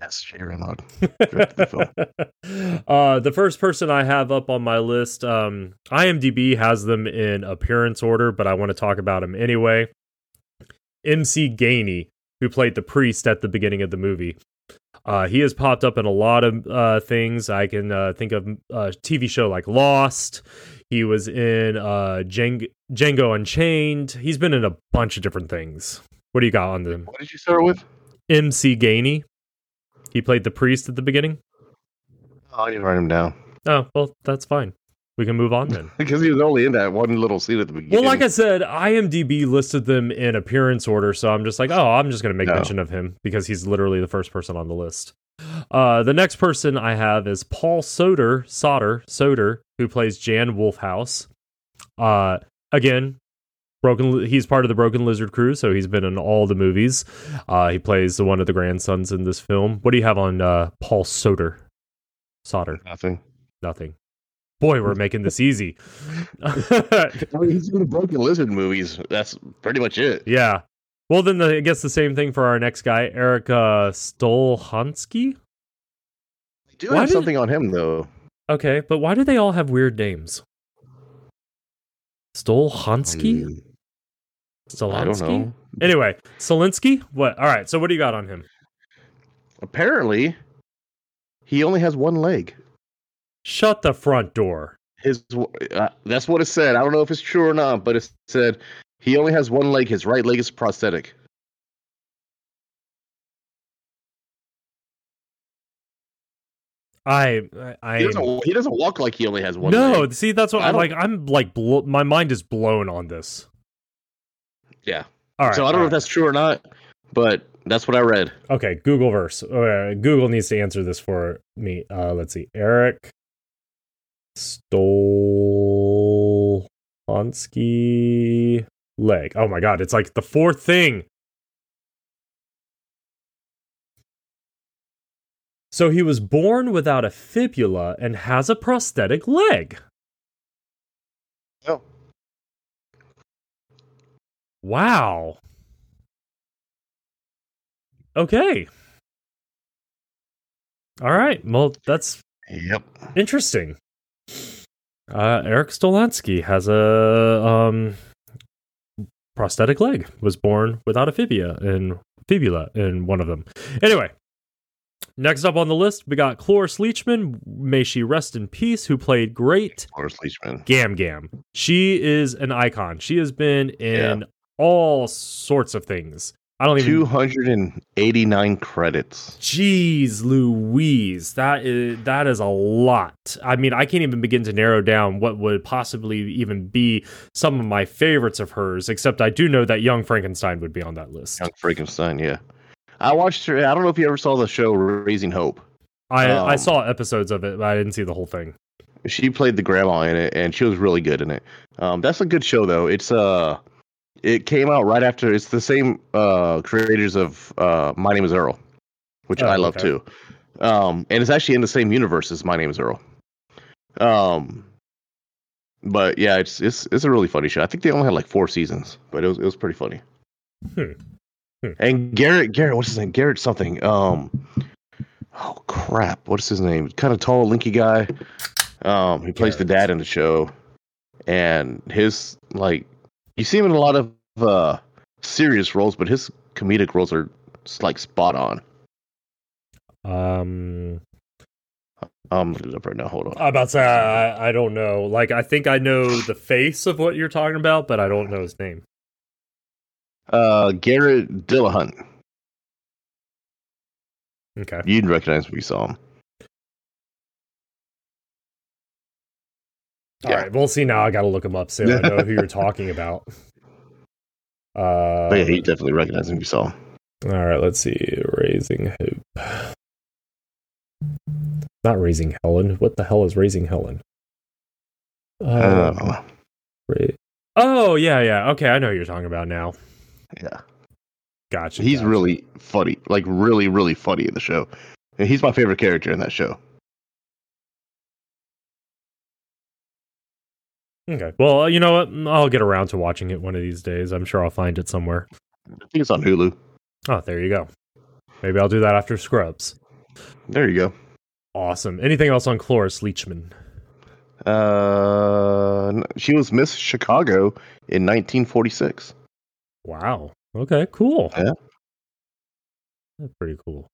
Yes, Jay Ramrod. directed the film. uh, the first person I have up on my list, um, IMDb has them in appearance order, but I want to talk about him anyway. MC Gainey, who played the priest at the beginning of the movie. Uh, he has popped up in a lot of uh, things. I can uh, think of a TV show like Lost. He was in uh, Djang- Django Unchained. He's been in a bunch of different things. What do you got on them? What did you start with? MC Gainey. He played the priest at the beginning. Oh, I to write him down Oh, well, that's fine. We can move on then. because he was only in that one little scene at the beginning. Well, like I said, IMDb listed them in appearance order, so I'm just like, oh, I'm just going to make No. mention of him because he's literally the first person on the list. Uh, the next person I have is Paul Soter, Soder, Soder, who plays Jan Wolfhouse. Uh, again, broken. He's part of the Broken Lizard crew, so he's been in all the movies. Uh, he plays one of the grandsons in this film. What do you have on uh, Paul Soter? Soder, nothing. nothing. Boy, we're making this easy. He's in the Broken Lizard movies. That's pretty much it. Yeah. Well, then the, I guess the same thing for our next guy, Eric uh, Stolhanske. I do Why have did- something on him though. Okay, but why do they all have weird names? Stolhanske? Hmm, Stolansky? I don't know. Anyway, Solinsky? What? All right, so what do you got on him? Apparently, he only has one leg. Shut the front door. His uh, that's what it said. I don't know if it's true or not, but it said he only has one leg. His right leg is prosthetic. I, I, I He doesn't. He doesn't walk like he only has one. no. leg. See, that's what I I'm like. I'm like, blo- my mind is blown on this. Yeah. All right. so I don't know right. if that's true or not, but that's what I read. Okay, Google verse. Uh, Google needs to answer this for me. Uh, let's see. Eric Stolhanske leg. Oh my god, it's like the fourth thing. So he was born without a fibula and has a prosthetic leg. Oh. Wow. Okay. All right. Well, that's Yep. interesting. Uh, Eric Stolansky has a um, prosthetic leg. Was born without a fibula in fibula in one of them. Anyway, next up on the list, we got Cloris Leachman. May she rest in peace. Who played great Horace Leachman. Gam Gam. She is an icon. She has been in Yeah. All sorts of things. I don't even. Two hundred and eighty-nine credits. Jeez Louise, that is that is a lot. I mean, I can't even begin to narrow down what would possibly even be some of my favorites of hers. Except I do know that Young Frankenstein would be on that list. Young Frankenstein. Yeah. I watched her. I don't know if you ever saw the show Raising Hope. I I um, saw episodes of it, but I didn't see the whole thing. She played the grandma in it, and she was really good in it. Um, that's a good show, though. It's uh, it came out right after. It's the same uh creators of uh, My Name Is Earl, which Oh, I love okay. too. Um, and it's actually in the same universe as My Name Is Earl. Um, but yeah, it's it's it's a really funny show. I think they only had like four seasons, but it was it was pretty funny. Hmm. Hmm. And Garrett, Garrett, what's his name? Garrett something. Um, oh crap, what's his name? Kind of tall, linky guy. Um, he plays the dad in the show, and his like, you see him in a lot of uh serious roles, but his comedic roles are like spot on. Um, Um, look it up right now. Hold on. I'm about to say I, I don't know. Like I think I know the face of what you're talking about, but I don't know his name. Uh, Garrett Dillahunt. Okay. You'd recognize when you saw him. All Yeah. right. We'll see now. I got to look him up so I know who you're talking about. Uh, But yeah, you definitely recognize him you saw. All right, let's see. Raising Hope. Not Raising Helen. What the hell is Raising Helen? Uh, Uh, Ra- oh, yeah, yeah. Okay, I know who you're talking about now. yeah. Gotcha. He's gotcha. really funny, like really, really funny in the show. And he's my favorite character in that show. Okay. Well, you know what? I'll get around to watching it one of these days. I'm sure I'll find it somewhere. I think it's on Hulu. Oh, there you go. Maybe I'll do that after Scrubs. There you go. Awesome. Anything else on Cloris Leachman? Uh, she was Miss Chicago in 1946. Wow. Okay, cool. Yeah. That's pretty cool.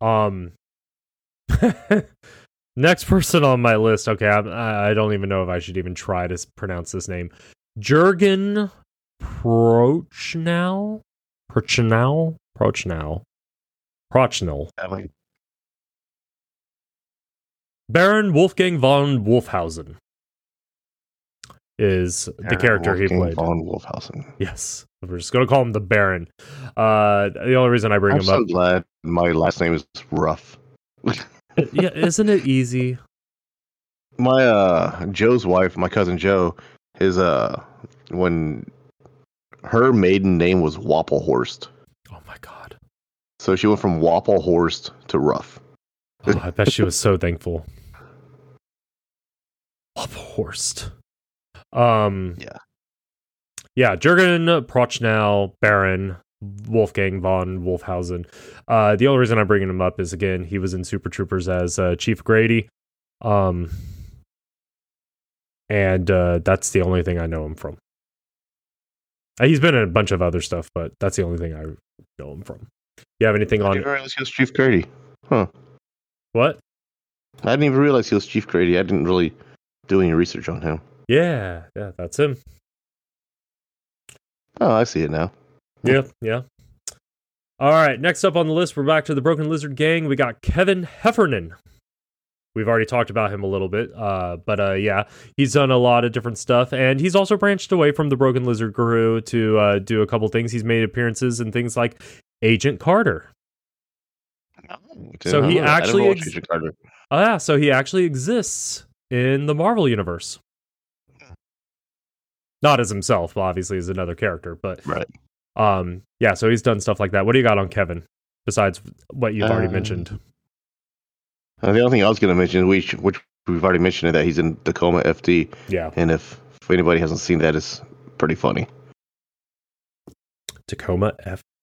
Um next person on my list. Okay, I'm, I I don't even know if I should even try to pronounce this name. Jurgen Prochnow? Prochnow? Prochnow. Prochnow. Like, Baron Wolfgang von Wolfhausen is the character he played. Von Wolfhausen. Yes. We're just going to call him the Baron. Uh, the only reason I bring I'm him so up. glad my last name is Rough. yeah, isn't it easy? My uh Joe's wife, my cousin Joe, his uh when her maiden name was Wapplehorst. Oh my god. So she went from Wapplehorst to Rough. Oh, I bet she was so thankful. Horst. Um Yeah. Yeah, Jurgen Prochnow, Baron, Wolfgang von Wolfhausen. Uh the only reason I'm bringing him up is again, he was in Super Troopers as uh, Chief Grady. Um and uh that's the only thing I know him from. Uh, he's been in a bunch of other stuff, but that's the only thing I know him from. You have anything I on didn't realize he was Chief Grady. Huh. what? I didn't even realize he was Chief Grady. I didn't really do any research on him. Yeah, yeah, that's him. Oh, I see it now. Yeah, yeah. All right, next up on the list, we're back to the Broken Lizard Gang. We got Kevin Heffernan. We've already talked about him a little bit, uh, but uh, yeah, he's done a lot of different stuff, and he's also branched away from the Broken Lizard Guru to uh, do a couple things. He's made appearances in things like Agent Carter. So he actually ex- Agent Carter. Oh yeah, so he actually exists in the Marvel universe. Not as himself, obviously, as another character, but Right. Um, yeah. So he's done stuff like that. What do you got on Kevin besides what you've already mentioned? Uh, the only thing I was going to mention, which which we've already mentioned, it, that he's in Tacoma FD, Yeah, and if if anybody hasn't seen that, it's pretty funny. Tacoma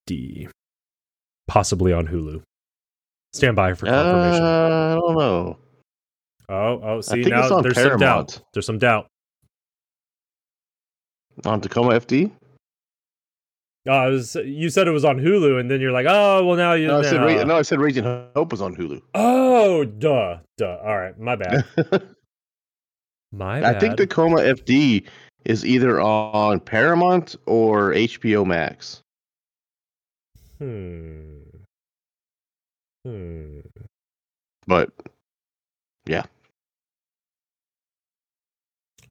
FD, possibly on Hulu. Stand by for confirmation. Uh, I don't know. oh, oh, see now on there's some doubt. There's some doubt. On Tacoma FD? Uh, I was, you said it was on Hulu, and then you're like, oh, well now you. No, I said nah. No, I said Raging Hope was on Hulu. Oh, duh, duh. All right, my bad. My bad. I think Tacoma FD is either on Paramount or HBO Max. Hmm. Hmm. But yeah.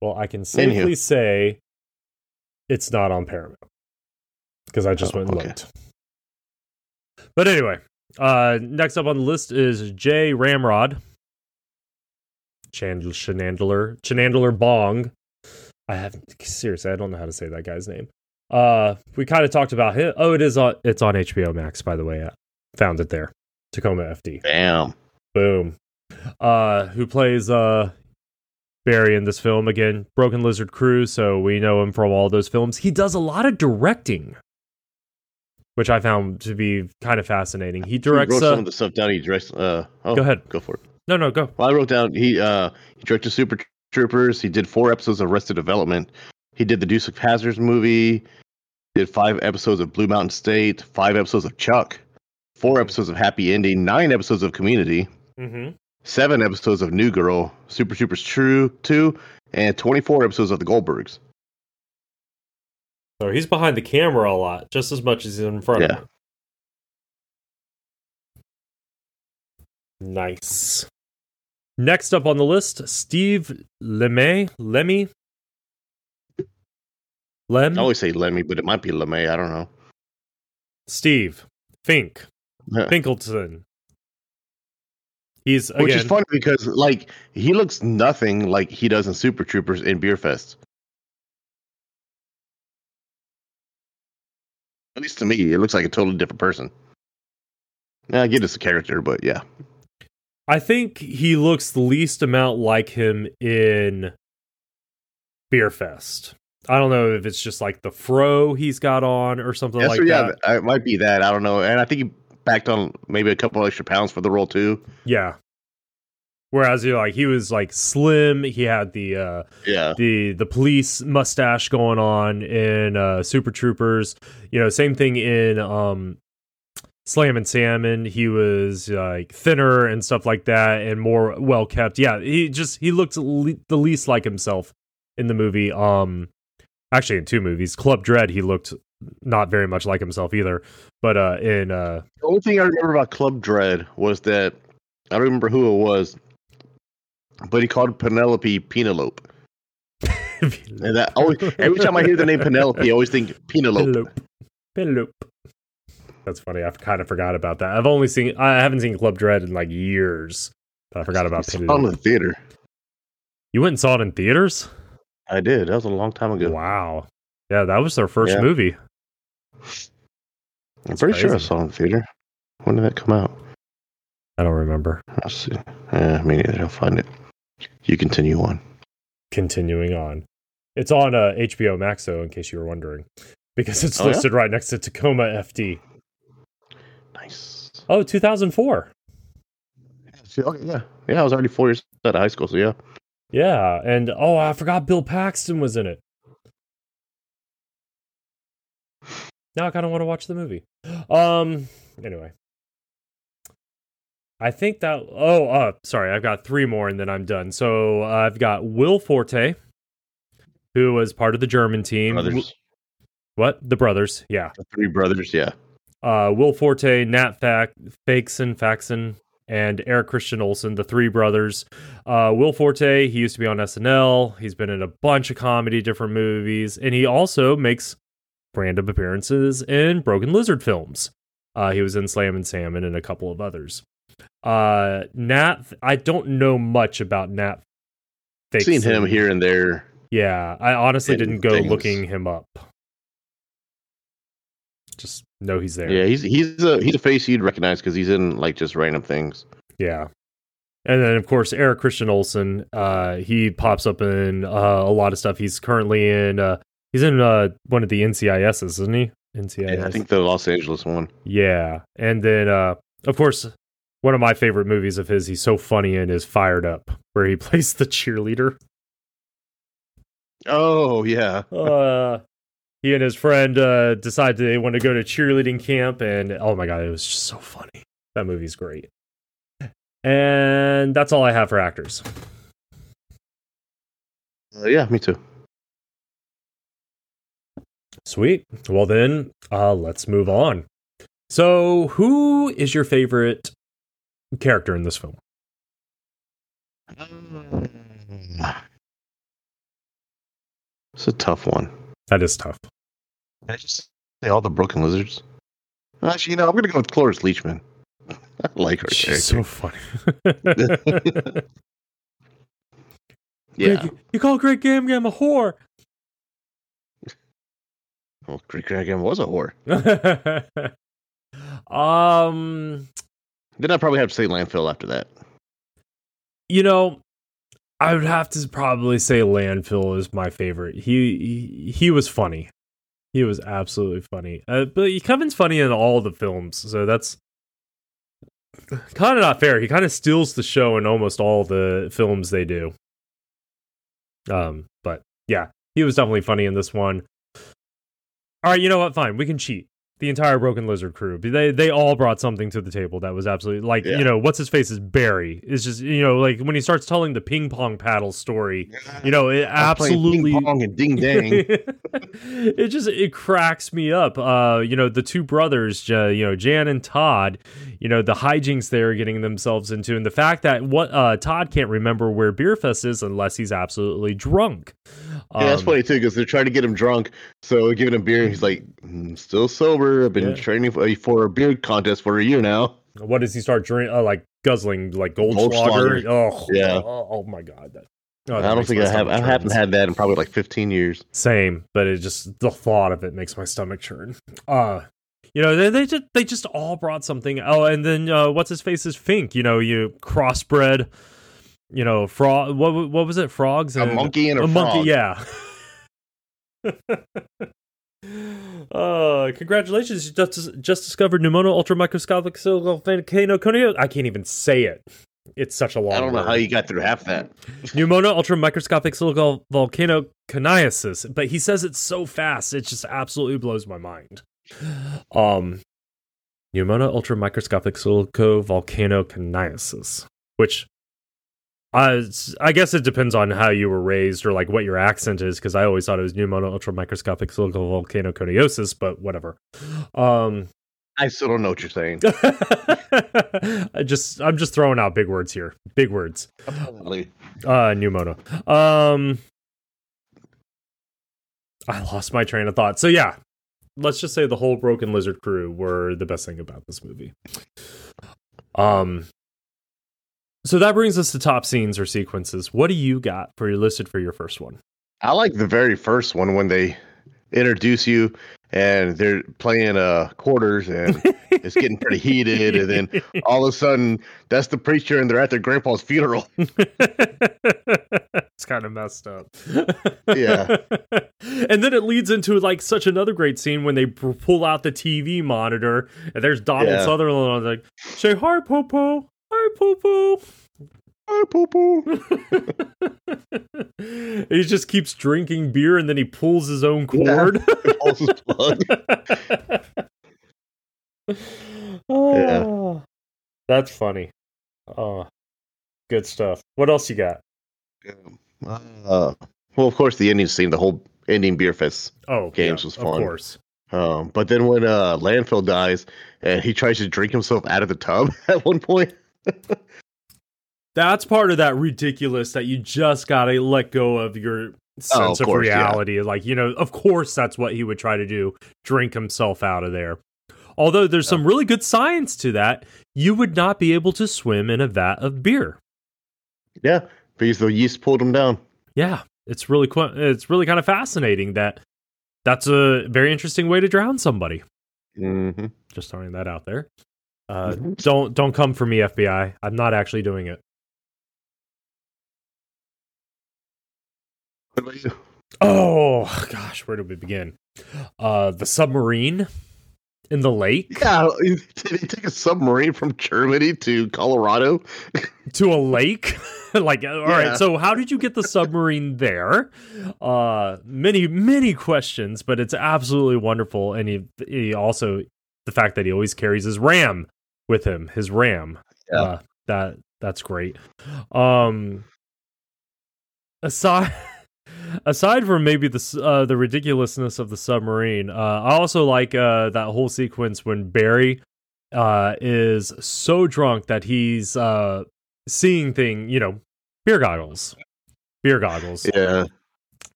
Well, I can safely say it's not on Paramount because I just Oh, went and okay. looked. But anyway, uh, next up on the list is Jay Ramrod, Chandler Shenandler, Chenandler Bong. I have seriously, I don't know how to say that guy's name. Uh, we kind of talked about him. Oh, it is on. It's on HBO Max, by the way. I found it there. Tacoma FD. Bam. Boom. Uh, who plays uh Barry in this film again? Broken Lizard Crew, so we know him from all those films. He does a lot of directing, which I found to be kind of fascinating. He He directs. wrote some Uh, of the stuff down. He directs. Uh, oh, Go ahead. Go for it. no, no, go. Well, I wrote down he uh he directed Super Troopers. He did four episodes of Arrested Development. He did the Dukes of Hazzard movie. Did five episodes of Blue Mountain State. Five episodes of Chuck. Four episodes of Happy Ending. Nine episodes of Community. Mm-hmm. Seven episodes of New Girl. Super Troopers True Two, and twenty-four episodes of The Goldbergs. So he's behind the camera a lot, just as much as he's in front Yeah. of it. Nice. Next up on the list, Steve Lemay. Lemmy? Lem? I always say Lemmy, but it might be LeMay. I don't know. Steve Fink Yeah. Finkelton. He's Which is funny because like he looks nothing like he does in Super Troopers in Beer At least to me, it looks like a totally different person. Yeah, I get it's a character, but yeah. I think he looks the least amount like him in Beer Fest. I don't know if it's just like the fro he's got on or something Yeah, like so yeah, that. it might be that. I don't know. And I think he backed on maybe a couple extra pounds for the role too. Yeah. Whereas you like he was like slim, he had the uh Yeah. the the police mustache going on in uh Super Troopers. You know, same thing in um Slammin' Salmon. He was like thinner and stuff like that and more well kept. Yeah, he just he looked le- the least like himself in the movie. Um actually in two movies. Club Dread he looked not very much like himself either. But uh in uh The only thing I remember about Club Dread was that I don't remember who it was, but he called Penelope Penelope. And that always every time I hear the name Penelope, I always think Penelope. Penelope. Penelope. That's funny. I've kind of forgot about that. I've only seen I haven't seen Club Dread in like years. But I forgot about It's on Penelope. the theater. You went and saw it in theaters? I did. That was a long time ago. Wow. Yeah, that was their first Yeah. movie. I'm pretty sure I saw it in theater. When did that come out? I don't remember. Let's see. Eh, me neither. I'll find it. You continue on. Continuing on. It's on uh, HBO Max though, in case you were wondering. Because it's Oh, yeah? listed right next to Tacoma FD. Nice. Oh, 2004. Okay, yeah. Yeah, I was already four years out of high school, so yeah. Yeah, and oh, I forgot Bill Paxton was in it. Now I kind of want to watch the movie. Um, anyway, I think that. Oh, uh, sorry, I've got three more, and then I'm done. So uh, I've got Will Forte, who was part of the German team. Brothers. What? The brothers? Yeah. The three brothers, yeah. uh, Will Forte, Nat Fac, Faxon, Faxon, and Eric Christian Olsen, the three brothers. Uh, Will Forte, he used to be on SNL. He's been in a bunch of comedy, different movies, and he also makes random appearances in Broken Lizard films. Uh, he was in Slammin' Salmon and a couple of others. Uh, Nat, I don't know much about Nat. Seen him here and there. Yeah, I honestly didn't go things. looking him up. Just know he's there. Yeah, he's he's a he's a face you'd recognize because he's in like just random things. Yeah. And then of course Eric Christian Olsen, uh, he pops up in uh, a lot of stuff. He's currently in uh, he's in uh, one of the NCISs, isn't he? NCIS. Yeah, I think the Los Angeles one. Yeah. And then uh, of course one of my favorite movies of his he's so funny in is Fired Up, where he plays the cheerleader. Oh yeah, Uh he and his friend uh decide they want to go to cheerleading camp and oh my god, it was just so funny. That movie's great. And that's all I have for actors. Uh, yeah, me too. Sweet. Well then, uh let's move on. So, who is your favorite character in this film? It's a tough one. That is tough. Can I just say all the broken lizards? Actually, you know, I'm gonna go with Cloris Leachman. I like her She's character. so funny. yeah. Greg, you call Greg Gam Gam a whore. Well, Creek Dragon was a whore. um, Then I probably have to say landfill after that. you know, I would have to probably say Landfill is my favorite. He he, he was funny. He was absolutely funny. Uh, but Kevin's funny in all the films, so that's kind of not fair. He kind of steals the show in almost all the films they do. Um, but yeah, he was definitely funny in this one. All right, you know what? Fine, we can cheat. The entire Broken Lizard crew, they they all brought something to the table that was absolutely like Yeah. you know what's his face is Barry. It's just you know like when he starts telling the ping pong paddle story, you know it I'm absolutely ping pong and ding dang. it just it cracks me up. Uh, you know the two brothers, uh, you know Jan and Todd. You know the hijinks they're getting themselves into, and the fact that what uh, Todd can't remember where Beerfest is unless he's absolutely drunk. Yeah, that's Um, funny too because they're trying to get him drunk. So giving him beer, and he's like, "Mm, "Still sober. I've been Yeah. training for, for a beer contest for a year now." What does he start drink? Uh, like guzzling like Goldschlager. Oh Yeah. Oh, oh my god. That, oh, I don't think I have. I haven't had that in probably like 15 years. Same, but it just the thought of it makes my stomach churn. Uh you know, they, they just they just all brought something. Oh, and then uh, what's his face is Fink. You know, you crossbred. You know, frog. What what was it? Frogs And, A monkey and a monkey. frog. Yeah, Uh, congratulations! You just, just discovered pneumono ultramicroscopic volcano conio. I can't even say it. It's such a long. I don't know word. how you got through half that. pneumono ultramicroscopic silical volcano coniasis, but he says it so fast, it just absolutely blows my mind. Um, pneumono ultramicroscopic silico volcano coniasis, which I, I guess it depends on how you were raised or like what your accent is, because I always thought it was pneumono ultramicroscopic silico volcano coniosis, but whatever. Um, I still don't know what you're saying. I just I'm just throwing out big words here, big words. Apparently. Uh, pneumono. Um, I lost my train of thought. So yeah, let's just say the whole Broken Lizard crew were the best thing about this movie. Um, so that brings us to top scenes or sequences. What do you got for your listed for your first one? I like the very first one when they introduce you and they're playing uh quarters and it's getting pretty heated and then all of a sudden that's the preacher and they're at their grandpa's funeral. it's kind of messed up. Yeah. and then it leads into like such another great scene when they pull out the TV monitor and there's Donald Yeah. Sutherland on like, say hi, Popo. Hi, Popo. Hi, poo poo. he just keeps drinking beer and then he pulls his own cord. Pulls his plug. oh, That's funny. Oh, good stuff. What else you got? Uh, well, of course, the ending scene, the whole ending beer fest. Oh, Games was fun. Of course. Um, but then when uh, Landfill dies and he tries to drink himself out of the tub at one point. That's part of that ridiculous that you just gotta let go of your sense Oh, of course, yeah. reality. Like, you know, of course that's what he would try to do, drink himself out of there. Although there's some really good science to that, you would not be able to swim in a vat of beer. Yeah, because the yeast pulled him down. Yeah, it's really qu- it's really kind of fascinating that that's a very interesting way to drown somebody. hmm Just throwing that out there. Uh, don't don't come for me, FBI. I'm not actually doing it. What about you? Oh gosh, where do we begin? Uh, the submarine in the lake Yeah, did he take a submarine from Germany to Colorado? to a lake. like, all right. Yeah. So, how did you get the submarine there? Uh, many many questions, but it's absolutely wonderful. And he he also the fact that he always carries his ram with him, his ram. Yeah. Uh, that that's great. Um, aside. Aside from maybe the uh, the ridiculousness of the submarine, uh, I also like uh, that whole sequence when Barry uh, is so drunk that he's uh, seeing thing, you know, beer goggles, beer goggles. Yeah,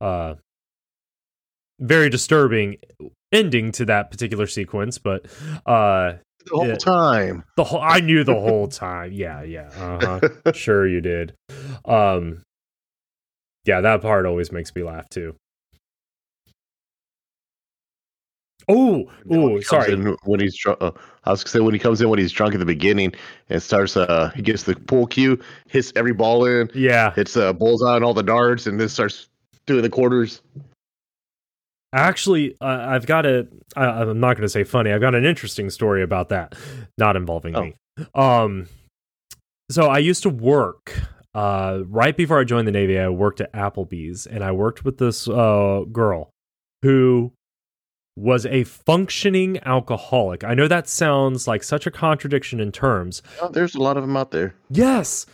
Uh, very disturbing ending to that particular sequence, but uh, the whole Yeah. time. the whole I knew the whole time. Yeah, yeah, uh-huh. sure you did. Um, yeah, that part always makes me laugh too. Oh, oh, sorry. when he's drunk. Uh, I was gonna say when he comes in when he's drunk at the beginning and starts. Uh, he gets the pool cue, hits every ball in, Yeah, hits uh, bullseye on all the darts, and then starts doing the quarters. Actually, uh, I've got a. I, I'm not going to say funny. I've got an interesting story about that, not involving Oh. me. Um, so I used to work. Uh, right before I joined the Navy, I worked at Applebee's, and I worked with this uh girl who was a functioning alcoholic. I know that sounds like such a contradiction in terms, Oh, there's a lot of them out there. Yes.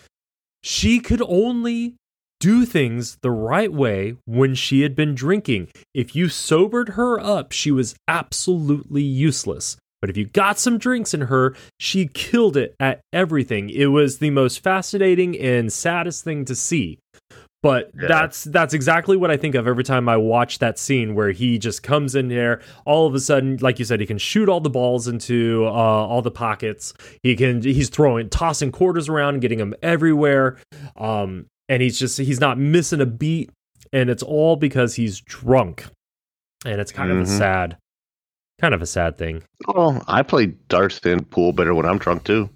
She could only do things the right way when she had been drinking. If you sobered her up, she was absolutely useless. But if you got some drinks in her, she killed it at everything. It was the most fascinating and saddest thing to see. But Yeah. that's that's exactly what I think of every time I watch that scene where he just comes in there. All of a sudden, like you said, he can shoot all the balls into uh, all the pockets. He can he's throwing, tossing quarters around, getting them everywhere. Um, and he's just he's not missing a beat, and it's all because he's drunk. And it's kind of a Mhm. sad, kind of a sad thing. Oh, I play darts and pool better when I'm drunk too.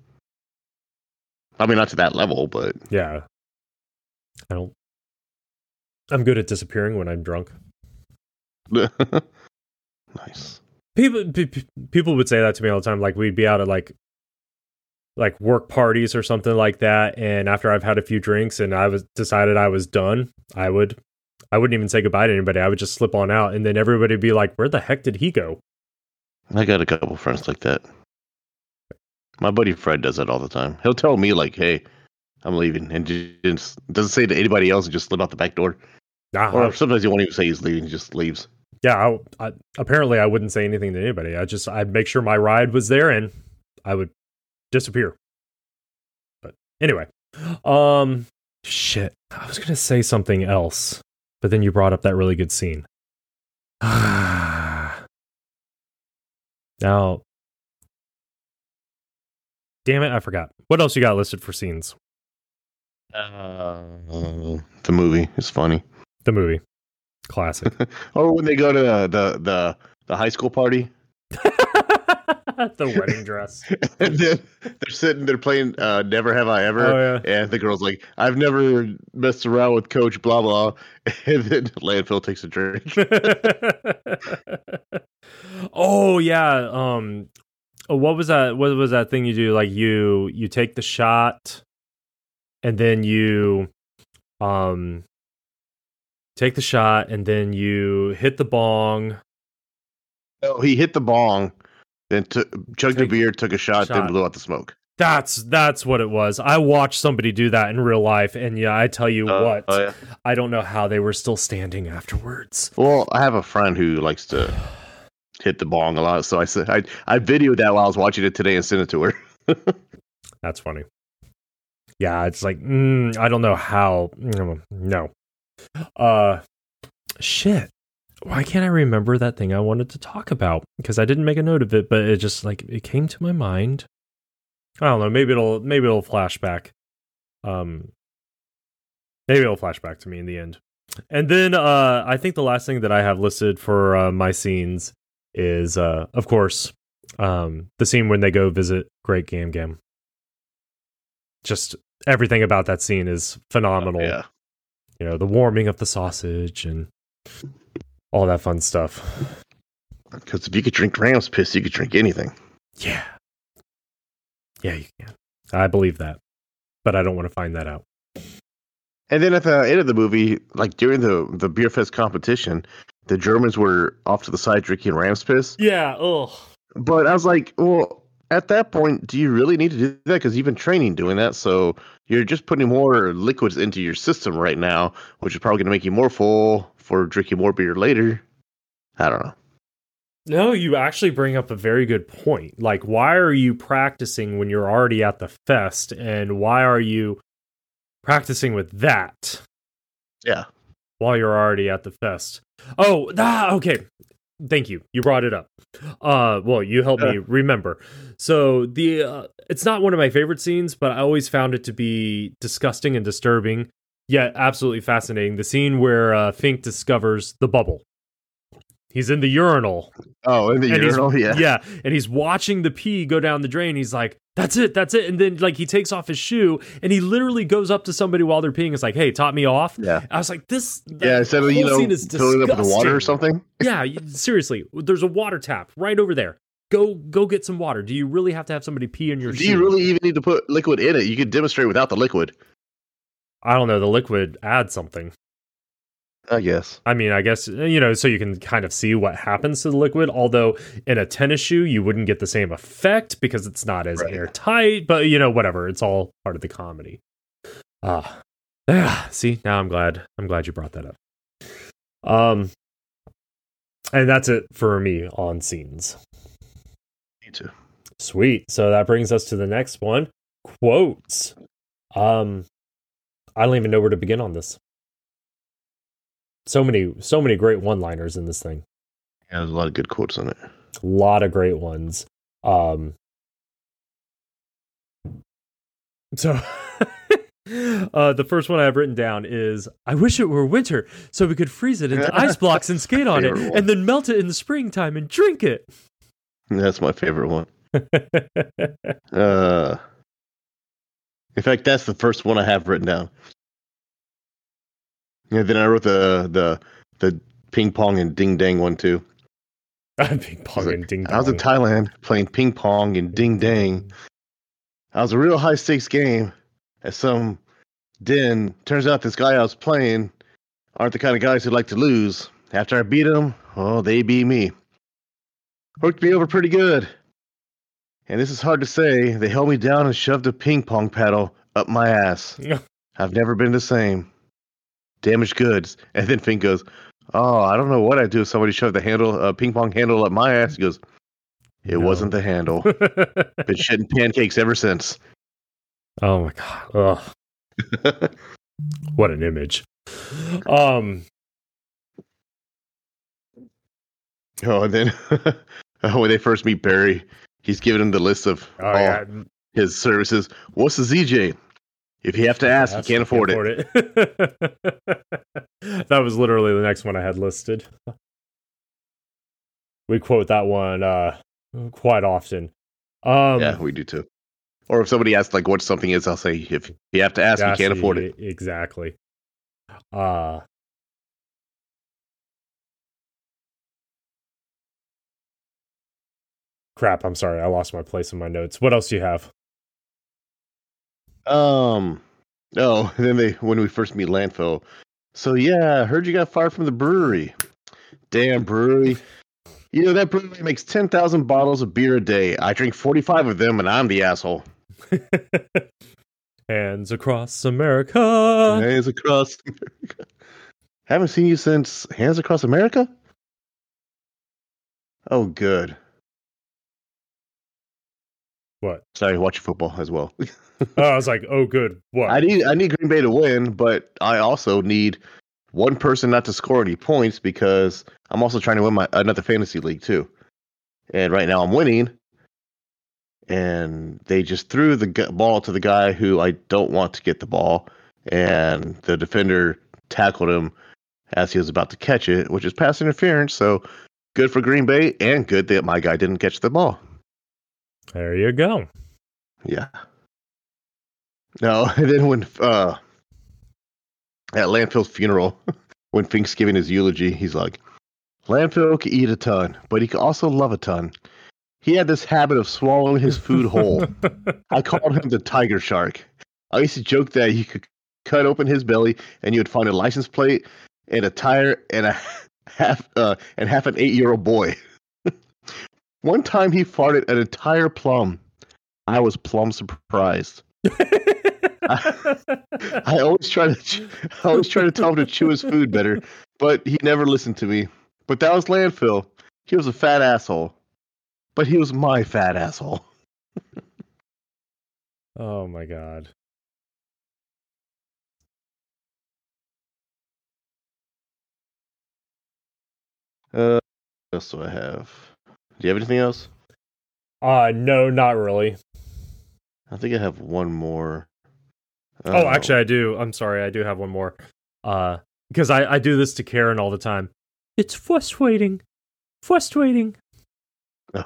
I mean, not to that level, but Yeah, I don't. I'm good at disappearing when I'm drunk. nice. people pe- pe- people would say that to me all the time like we'd be out at like like work parties or something like that and after i've had a few drinks and i was decided i was done i would i wouldn't even say goodbye to anybody i would just slip on out and then everybody would be like where the heck did he go I got a couple friends like that. My buddy Fred does that all the time. He'll tell me like, "Hey, I'm leaving," and just doesn't say to anybody else. and Just slip out the back door. nah, Or sometimes he won't even say he's leaving. He just leaves. yeah I, I, apparently i wouldn't say anything to anybody i just i'd make sure my ride was there and i would disappear. But anyway um shit. I was gonna say something else but then you brought up that really good scene. Now damn it i forgot. What else you got listed for scenes? Uh, the movie is funny. the movie. Classic. Or when they go to the the the, the high school party, the wedding dress and then they're sitting there playing uh, "Never Have I Ever," oh yeah and the girl's like, "I've never messed around with Coach blah blah," and then landfill takes a drink. oh yeah. Um oh, what was that what was that thing you do? Like you you take the shot and then you um take the shot and then you hit the bong. Oh, he hit the bong, then t- chugged a beer, took a shot, shot. then blew out the smoke. That's that's what it was. I watched somebody do that in real life and yeah, I tell you Uh, what. oh, yeah. I don't know how they were still standing afterwards. Well, I have a friend who likes to hit the bong a lot, so I said I I videoed that while I was watching it today and sent it to her. That's funny. Yeah, it's like mm, I don't know how. mm, No. Uh, shit. Why can't I remember that thing I wanted to talk about? Because I didn't make a note of it, but it just like it came to my mind. I don't know. Maybe it'll maybe it'll flash back. Um, maybe it'll flash back to me in the end. And then uh, I think the last thing that I have listed for uh, my scenes is, uh, of course, um, the scene when they go visit Great Gam Gam just everything about that scene is phenomenal. Yeah. You know, the warming of the sausage and all that fun stuff. Because if you could drink Rams piss, you could drink anything. Yeah. Yeah, you can. I believe that. But I don't want to find that out. And then at the end of the movie, like during the the beer fest competition, the Germans were off to the side drinking Rams piss. Yeah, ugh. But I was like, well, at that point, do you really need to do that? Because you've been training doing that, so you're just putting more liquids into your system right now, which is probably going to make you more full for drinking more beer later. I don't know. No, you actually bring up a very good point. Like, why are you practicing when you're already at the fest? And why are you practicing with that? Yeah. while you're already at the fest. Oh, ah, okay. Thank you. You brought it up. Uh, well, you helped me remember. So the uh, it's not one of my favorite scenes, but I always found it to be disgusting and disturbing, yet absolutely fascinating. The scene where uh, Fink discovers the bubble. He's in the urinal Oh, in the urinal, yeah. yeah, and he's watching the pee go down the drain. He's like, "That's it, that's it." And then like he takes off his shoe and he literally goes up to somebody while they're peeing. It's like, "Hey, top me off." Yeah. I was like, "This." Yeah, instead of, you know, filling up with water or something. yeah, seriously, there's a water tap right over there. Go, go get some water. Do you really have to have somebody pee in your Do shoe? you really even need to put liquid in it? You could demonstrate without the liquid. I don't know. The liquid adds something. I guess. I mean, I guess you know, so you can kind of see what happens to the liquid. Although in a tennis shoe, you wouldn't get the same effect because it's not as Right. airtight. But you know, whatever. It's all part of the comedy. Ah, yeah. See, now I'm glad. I'm glad you brought that up. Um, and that's it for me on scenes. Me too. Sweet. So that brings us to the next one. Quotes. Um I don't even know where to begin on this. So many so many great one-liners in this thing. Yeah, there's a lot of good quotes on it. A lot of great ones. Um So Uh, the first one I have written down is I wish it were winter so we could freeze it into ice blocks and skate on it one. and then melt it in the springtime and drink it. That's my favorite one. Uh, in fact, that's the first one I have written down. Yeah, then I wrote the the the ping pong and ding dang one too. Ping pong and ding dang. I was in. Thailand playing ping pong and ding dang. I was a real high stakes game. At some den, turns out this guy I was playing aren't the kind of guys who like to lose. After I beat them, oh, they beat me. Hooked me over pretty good. And this is hard to say. They held me down and shoved a ping pong paddle up my ass. I've never been the same. Damaged goods. And then Fink goes, Oh, I don't know what I'd do if somebody shoved the handle, uh, ping pong handle up my ass. He goes, It No. wasn't the handle. Been shitting pancakes ever since. oh my god. Ugh, what an image. Um oh, and then when they first meet Barry, he's giving him the list of oh, all yeah. his services. What's the ZJ? If you have to ask, you can't afford it. it. that was literally the next one I had listed. We quote that one uh quite often. Um yeah, we do too. Or if somebody asks like what something is, I'll say if you have to ask, you can't afford it. Exactly. Uh Crap, I'm sorry. I lost my place in my notes. What else do you have? Um. Oh, then they when we first meet landfill. So yeah, I heard you got fired from the brewery. Damn brewery. You know that brewery makes ten thousand bottles of beer a day. I drink forty five of them, and I'm the asshole. Hands across America. Hands across America. Haven't seen you since Hands Across America. Oh, good. What? Sorry, watch football as well. Oh, I was like, oh, good. What? I need I need Green Bay to win, but I also need one person not to score any points because I'm also trying to win my another fantasy league too. And right now I'm winning, and they just threw the ball to the guy who I don't want to get the ball, and the defender tackled him as he was about to catch it, which is pass interference. So good for Green Bay, and good that my guy didn't catch the ball. There you go. Yeah. No, and then when uh at Landfill's funeral, when Fink's giving his eulogy, he's like, Landfill can eat a ton, but he could also love a ton. He had this habit of swallowing his food whole. I called him the tiger shark. I used to joke that you could cut open his belly and you would find a license plate and a tire and a half uh, and half an eight year old boy. One time he farted an entire plum. I was plum surprised. I always try to ch- I always try to tell him to chew his food better, but he never listened to me. But that was landfill. He was a fat asshole. But he was my fat asshole. oh my god. Uh, what else do I have? Do you have anything else? Uh no, not really. I think I have one more. Oh, actually I do. I'm sorry, I do have one more. Uh because I, I do this to Karen all the time. It's frustrating. Frustrating.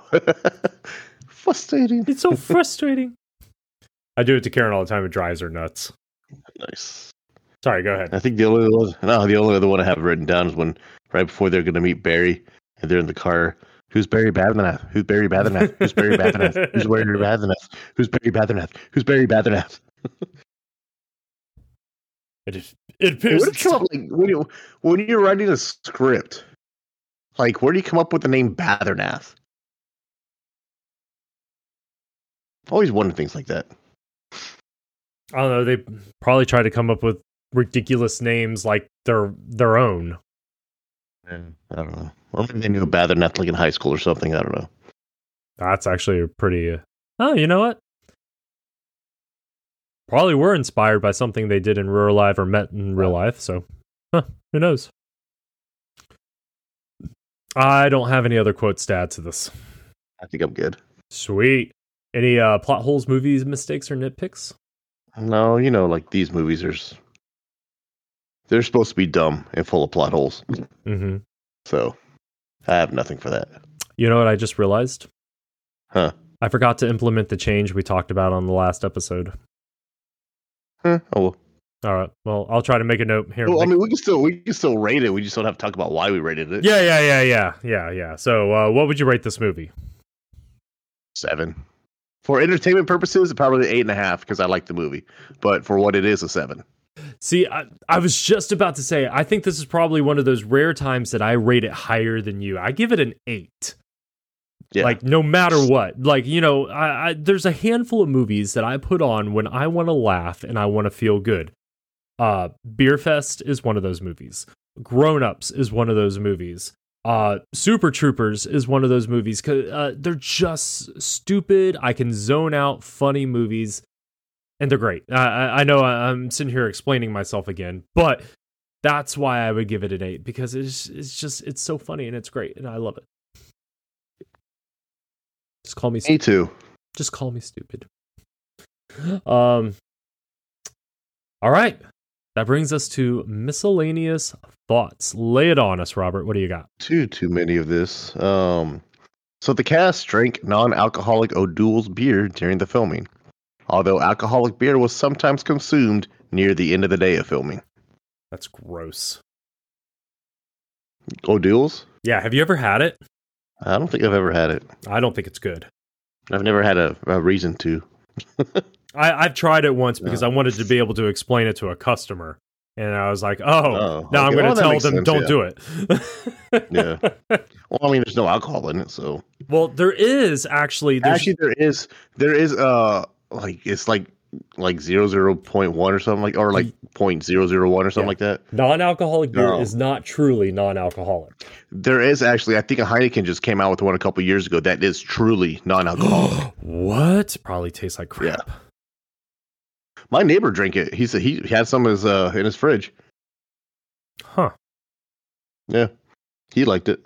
frustrating. It's so frustrating. I do it to Karen all the time. It drives her nuts. Nice. Sorry, go ahead. I think the only no, the only other one I have written down is when right before they're going to meet Barry and they're in the car. Who's Barry Badrinath? Who's Barry Badrinath? Who's Barry Badrinath? Who's Barry Badrinath? Who's Barry Badrinath? Who's Barry Badrinath? It, is- it appears where you come up like when you when you're writing a script? Like, where do you come up with the name Badrinath? I've always wondered things like that. I don't know. They probably try to come up with ridiculous names like their their own. I don't know. Or maybe they knew a Badrinath like in high school or something. I don't know. That's actually a pretty. Uh, oh, you know what? Probably were inspired by something they did in real life or met in real life. So, huh, who knows? I don't have any other quotes to add to this. I think I'm good. Sweet. Any uh, plot holes, movies, mistakes, or nitpicks? No, you know, like these movies are s- they're supposed to be dumb and full of plot holes. Mm-hmm. So I have nothing for that. You know what I just realized? Huh. I forgot to implement the change we talked about on the last episode. Huh, oh well. All right. Well, I'll try to make a note here. Well, I mean, we can still we can still rate it. We just don't have to talk about why we rated it. yeah, yeah, yeah, yeah, yeah, yeah. So, uh, what would you rate this movie? seven. For entertainment purposes, probably eight and a half because I like the movie. But for what it is, a seven. See, I, I was just about to say, I think this is probably one of those rare times that I rate it higher than you. I give it an eight. Yeah. Like no matter what, like you know, I, I there's a handful of movies that I put on when I want to laugh and I want to feel good. Uh, Beer Fest is one of those movies. Grown Ups is one of those movies. Uh, Super Troopers is one of those movies. Cause uh, they're just stupid. I can zone out funny movies, and they're great. I, I I know I'm sitting here explaining myself again, but that's why I would give it an eight because it's it's just it's so funny and it's great and I love it. Just call me Me too. just call me stupid. Um All right. That brings us to miscellaneous thoughts. Lay it on us, Robert. What do you got? Too too many of this. Um, so the cast drank non-alcoholic O'Doul's beer during the filming, although alcoholic beer was sometimes consumed near the end of the day of filming. That's gross. O'Doul's? Yeah, have you ever had it? I don't think I've ever had it. I don't think it's good. I've never had a, a reason to. I, I've tried it once because I wanted to be able to explain it to a customer. And I was like, oh, Oh, now I'm going to that tell them sense, don't yeah. do it. Yeah. Well, I mean, there's no alcohol in it, so well, there is actually. Actually there is there is uh like it's like like zero zero point one or something like or like point zero zero one or something Yeah. like that. non-alcoholic beer No. is not truly non-alcoholic. There is actually I think a Heineken just came out with one a couple years ago that is truly non-alcoholic. what? Probably tastes like crap. My neighbor drank it. He said he had some his uh in his fridge. Huh. Yeah, he liked it.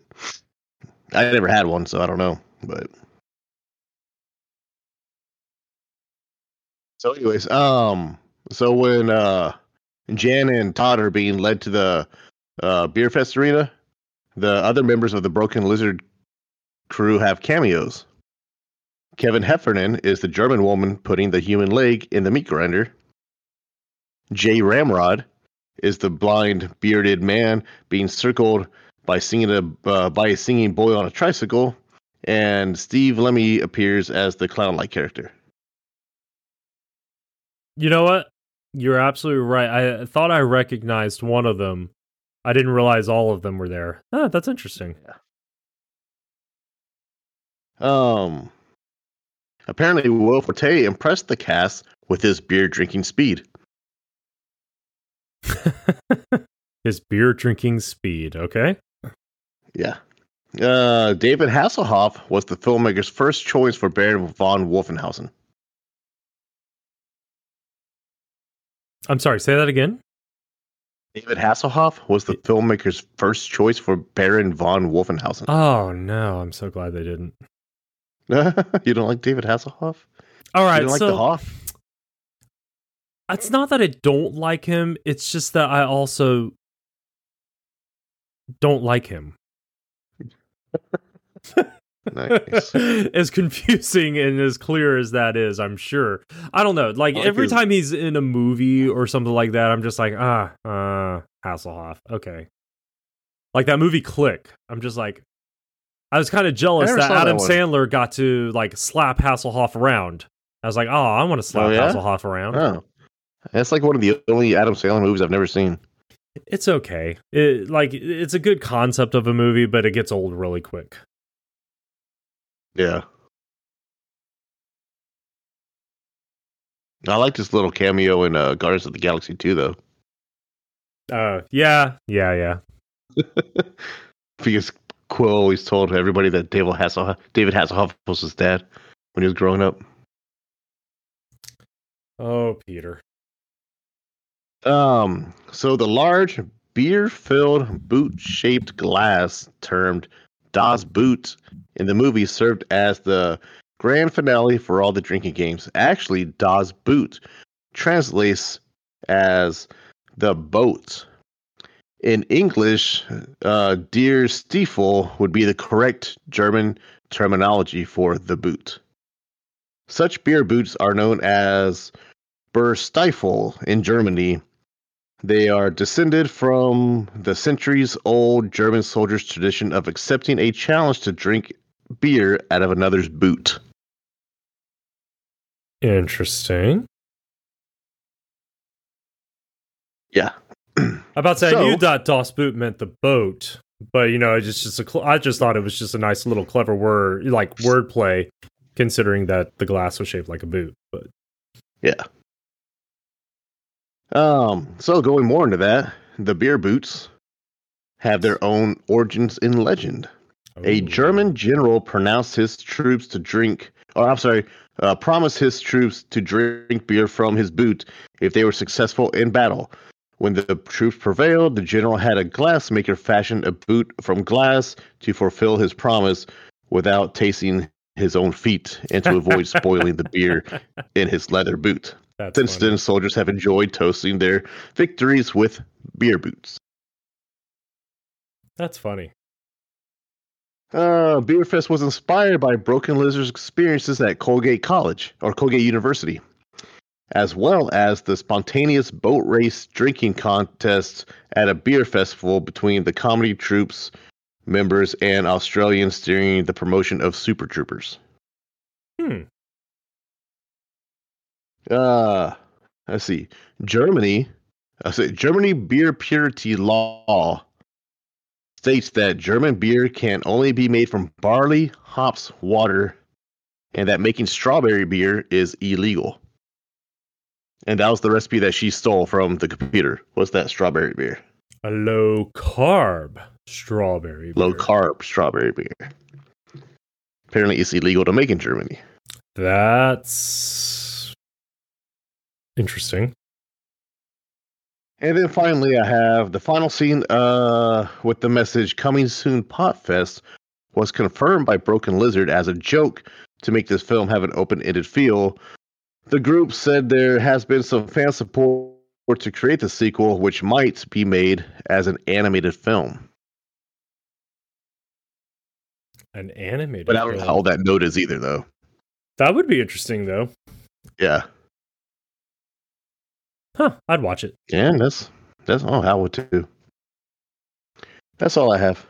I never had one, so I don't know. But so, anyways, um, so when uh Jan and Todd are being led to the uh beer fest arena, the other members of the Broken Lizard crew have cameos. Kevin Heffernan is the German woman putting the human leg in the meat grinder. Jay Ramrod is the blind bearded man being circled by singing a uh, by a singing boy on a tricycle, and Steve Lemme appears as the clown-like character. You know what? You're absolutely right. I thought I recognized one of them. I didn't realize all of them were there. Ah, that's interesting. Um, apparently, Will Forte impressed the cast with his beer drinking speed. His beer drinking speed, okay? Yeah. Uh, David Hasselhoff was the filmmaker's first choice for Baron von Wolfenhausen. I'm sorry, say that again? David Hasselhoff was the filmmaker's first choice for Baron von Wolfenhausen. Oh no, I'm so glad they didn't. you don't like David Hasselhoff? All right, you don't like so the Hoff? it's not that I don't like him, it's just that I also don't like him. Nice. as confusing and as clear as that is, I'm sure. I don't know. Like like every his- time he's in a movie or something like that, I'm just like, ah, uh, Hasselhoff. Okay. Like that movie Click. I'm just like, I was kind of jealous that saw that Adam. Sandler got to like slap Hasselhoff around. I was like, oh, I want to slap Oh, yeah? Hasselhoff around. Oh. That's like one of the only Adam Sandler movies I've never seen. It's okay. It, like it's a good concept of a movie, but it gets old really quick. Yeah. I like this little cameo in uh, Guardians of the Galaxy too, though. Uh, yeah, yeah, yeah. Because Quill always told everybody that David Hasselhoff, David Hasselhoff was his dad when he was growing up. Oh, Peter. Um, so the large beer-filled boot-shaped glass termed Das Boot in the movie served as the grand finale for all the drinking games. Actually, Das Boot translates as the boat. In English, uh, Stiefel would be the correct German terminology for the boot. Such beer boots are known as Bierstiefel in Germany They are descended from the centuries old German soldiers' tradition of accepting a challenge to drink beer out of another's boot. Interesting. Yeah. About to say I So- knew that Das Boot meant the boat, but you know, it's just, just a cl- I just thought it was just a nice little clever word, like wordplay, considering that the glass was shaped like a boot. But Yeah. Um, so going more into that, the beer boots have their own origins in legend. A German general pronounced his troops to drink, or I'm sorry, uh, promised his troops to drink beer from his boot if they were successful in battle. When the troops prevailed, the general had a glassmaker fashion a boot from glass to fulfill his promise without tasting his own feet and to avoid spoiling the beer in his leather boot. That's Since funny. then, soldiers have enjoyed toasting their victories with beer boots. That's funny. Uh, Beer Fest was inspired by Broken Lizard's experiences at Colgate College or Colgate University, as well as the spontaneous boat race drinking contest at a beer festival between the comedy troops members and Australians during the promotion of Super Troopers. Hmm. Uh, let's see. Germany, I say Germany beer purity law states that German beer can only be made from barley, hops, water, and that making strawberry beer is illegal. And that was the recipe that she stole from the computer. What's that strawberry beer? A low carb strawberry. Low carb strawberry beer. Apparently, it's illegal to make in Germany. That's interesting. And then finally, I have the final scene uh, with the message "Coming soon, Potfest" was confirmed by Broken Lizard as a joke to make this film have an open-ended feel. The group said there has been some fan support to create the sequel, which might be made as an animated film. An animated. But I don't know how that note is either, though. That would be interesting, though. Yeah, Huh? I'd watch it. yeah, that's that's oh, I would too. That's all I have.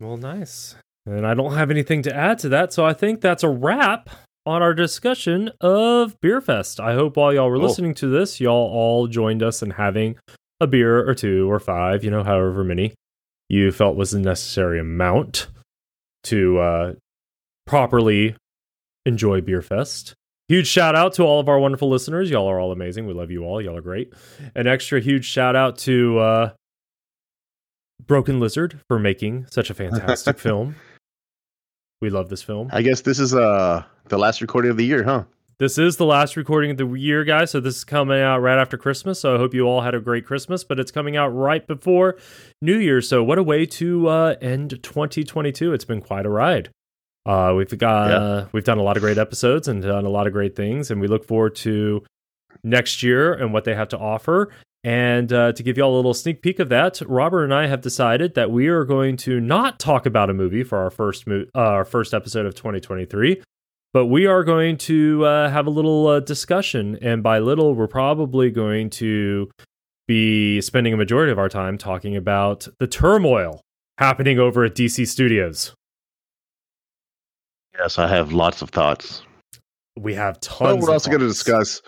Well, nice. And I don't have anything to add to that, so I think that's a wrap on our discussion of Beerfest. I hope while y'all were Cool. listening to this, y'all all joined us in having a beer or two or five, you know, however many you felt was the necessary amount to uh, properly enjoy Beerfest. Huge shout out to all of our wonderful listeners. Y'all are all amazing. We love you all. Y'all are great. An extra huge shout out to uh, Broken Lizard for making such a fantastic film. We love this film. I guess this is uh the last recording of the year, huh? This is the last recording of the year, guys. So this is coming out right after Christmas. So I hope you all had a great Christmas, but it's coming out right before New Year. So what a way to uh, end 2022. It's been quite a ride. Uh, we've got uh, we've done a lot of great episodes and done a lot of great things, and we look forward to next year and what they have to offer. And uh, to give you all a little sneak peek of that, Robert and I have decided that we are going to not talk about a movie for our first mo- uh, our first episode of 2023 but we are going to uh, have a little uh, discussion. And by little we're probably going to be spending a majority of our time talking about the turmoil happening over at dc studios Yes, I have lots of thoughts. we have But tons we're of also going to discuss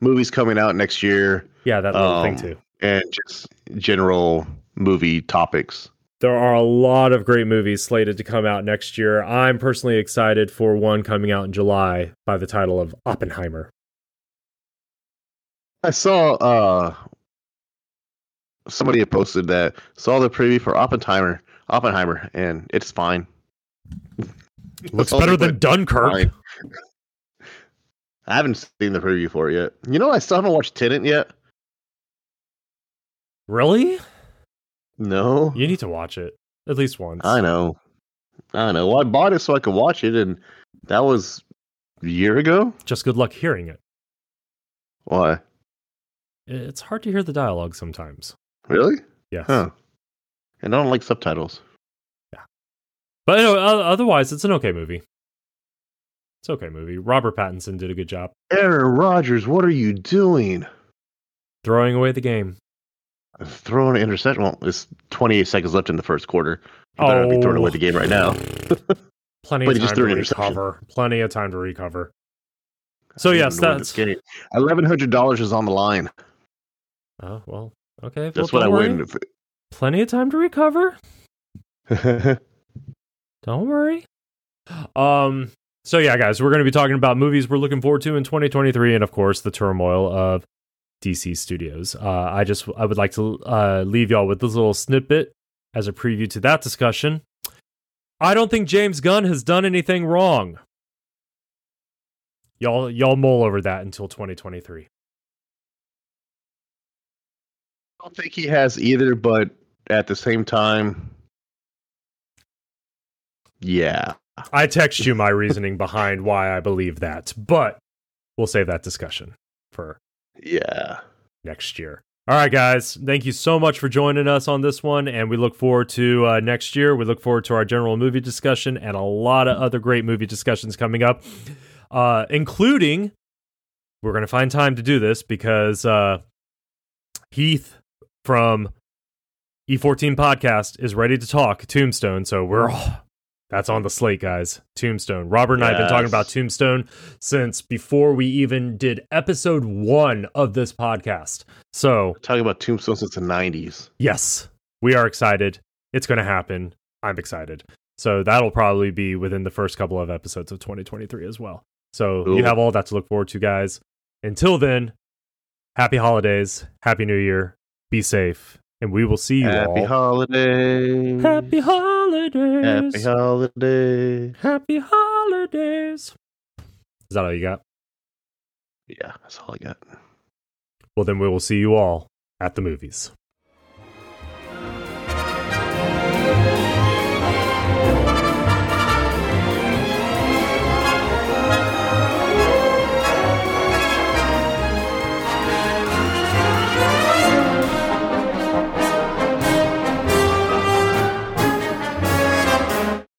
movies coming out next year yeah that little thing um, too and just general movie topics. there are a lot of great movies slated to come out next year i'm personally excited for one coming out in july by the title of oppenheimer I saw uh somebody had posted that saw the preview for Oppenheimer, Oppenheimer, and it's fine. Looks better than dunkirk fine. I haven't seen the preview for it yet. You know, I still haven't watched Tenet yet. really No, you need to watch it at least once I know, I know. Well, I bought it so I could watch it, and that was a year ago. just good luck hearing it Why? It's hard to hear the dialogue sometimes. Really? Yes. Huh? And I don't like subtitles. But anyway, otherwise, it's an okay movie. It's okay movie. Robert Pattinson did a good job. Aaron Rodgers, what are you doing? throwing away the game. Throwing an interception. Well, it's 28 seconds left in the first quarter. You better not be throwing Oh. away the game right now. Plenty of time to recover. Plenty of time to recover. So yes, even know where this that's game- $1,100 is on the line. oh well. Okay, That's well, what I worry. win. Plenty of time to recover. Don't worry. Um. So yeah, guys, we're going to be talking about movies we're looking forward to in 2023, and of course, the turmoil of DC Studios. Uh, I just I would like to uh, leave y'all with this little snippet as a preview to that discussion. I don't think James Gunn has done anything wrong. Y'all, y'all mull over that until 2023. I don't think he has either, but at the same time, yeah. I text you my reasoning behind why I believe that, but we'll save that discussion for Yeah. next year. All right, guys. Thank you so much for joining us on this one. And we look forward to uh, next year. We look forward to our general movie discussion and a lot of other great movie discussions coming up, uh, including we're going to find time to do this because uh, Heath from E14 Podcast is ready to talk Tombstone. So we're all. That's on the slate, guys. Tombstone. Robert and I have been talking about Tombstone since before we even did episode one of this podcast. So, Talking about Tombstone since the 90s. yes, we are excited. It's going to happen. I'm excited. So, that'll probably be within the first couple of episodes of 2023 as well. So, you have all that to look forward to, guys. Until then, happy holidays, happy new year, be safe, and we will see you Happy all. holidays. happy holidays. Happy holidays. Happy holidays. Is that all you got? Yeah, that's all I got. Well, then we will see you all at the movies.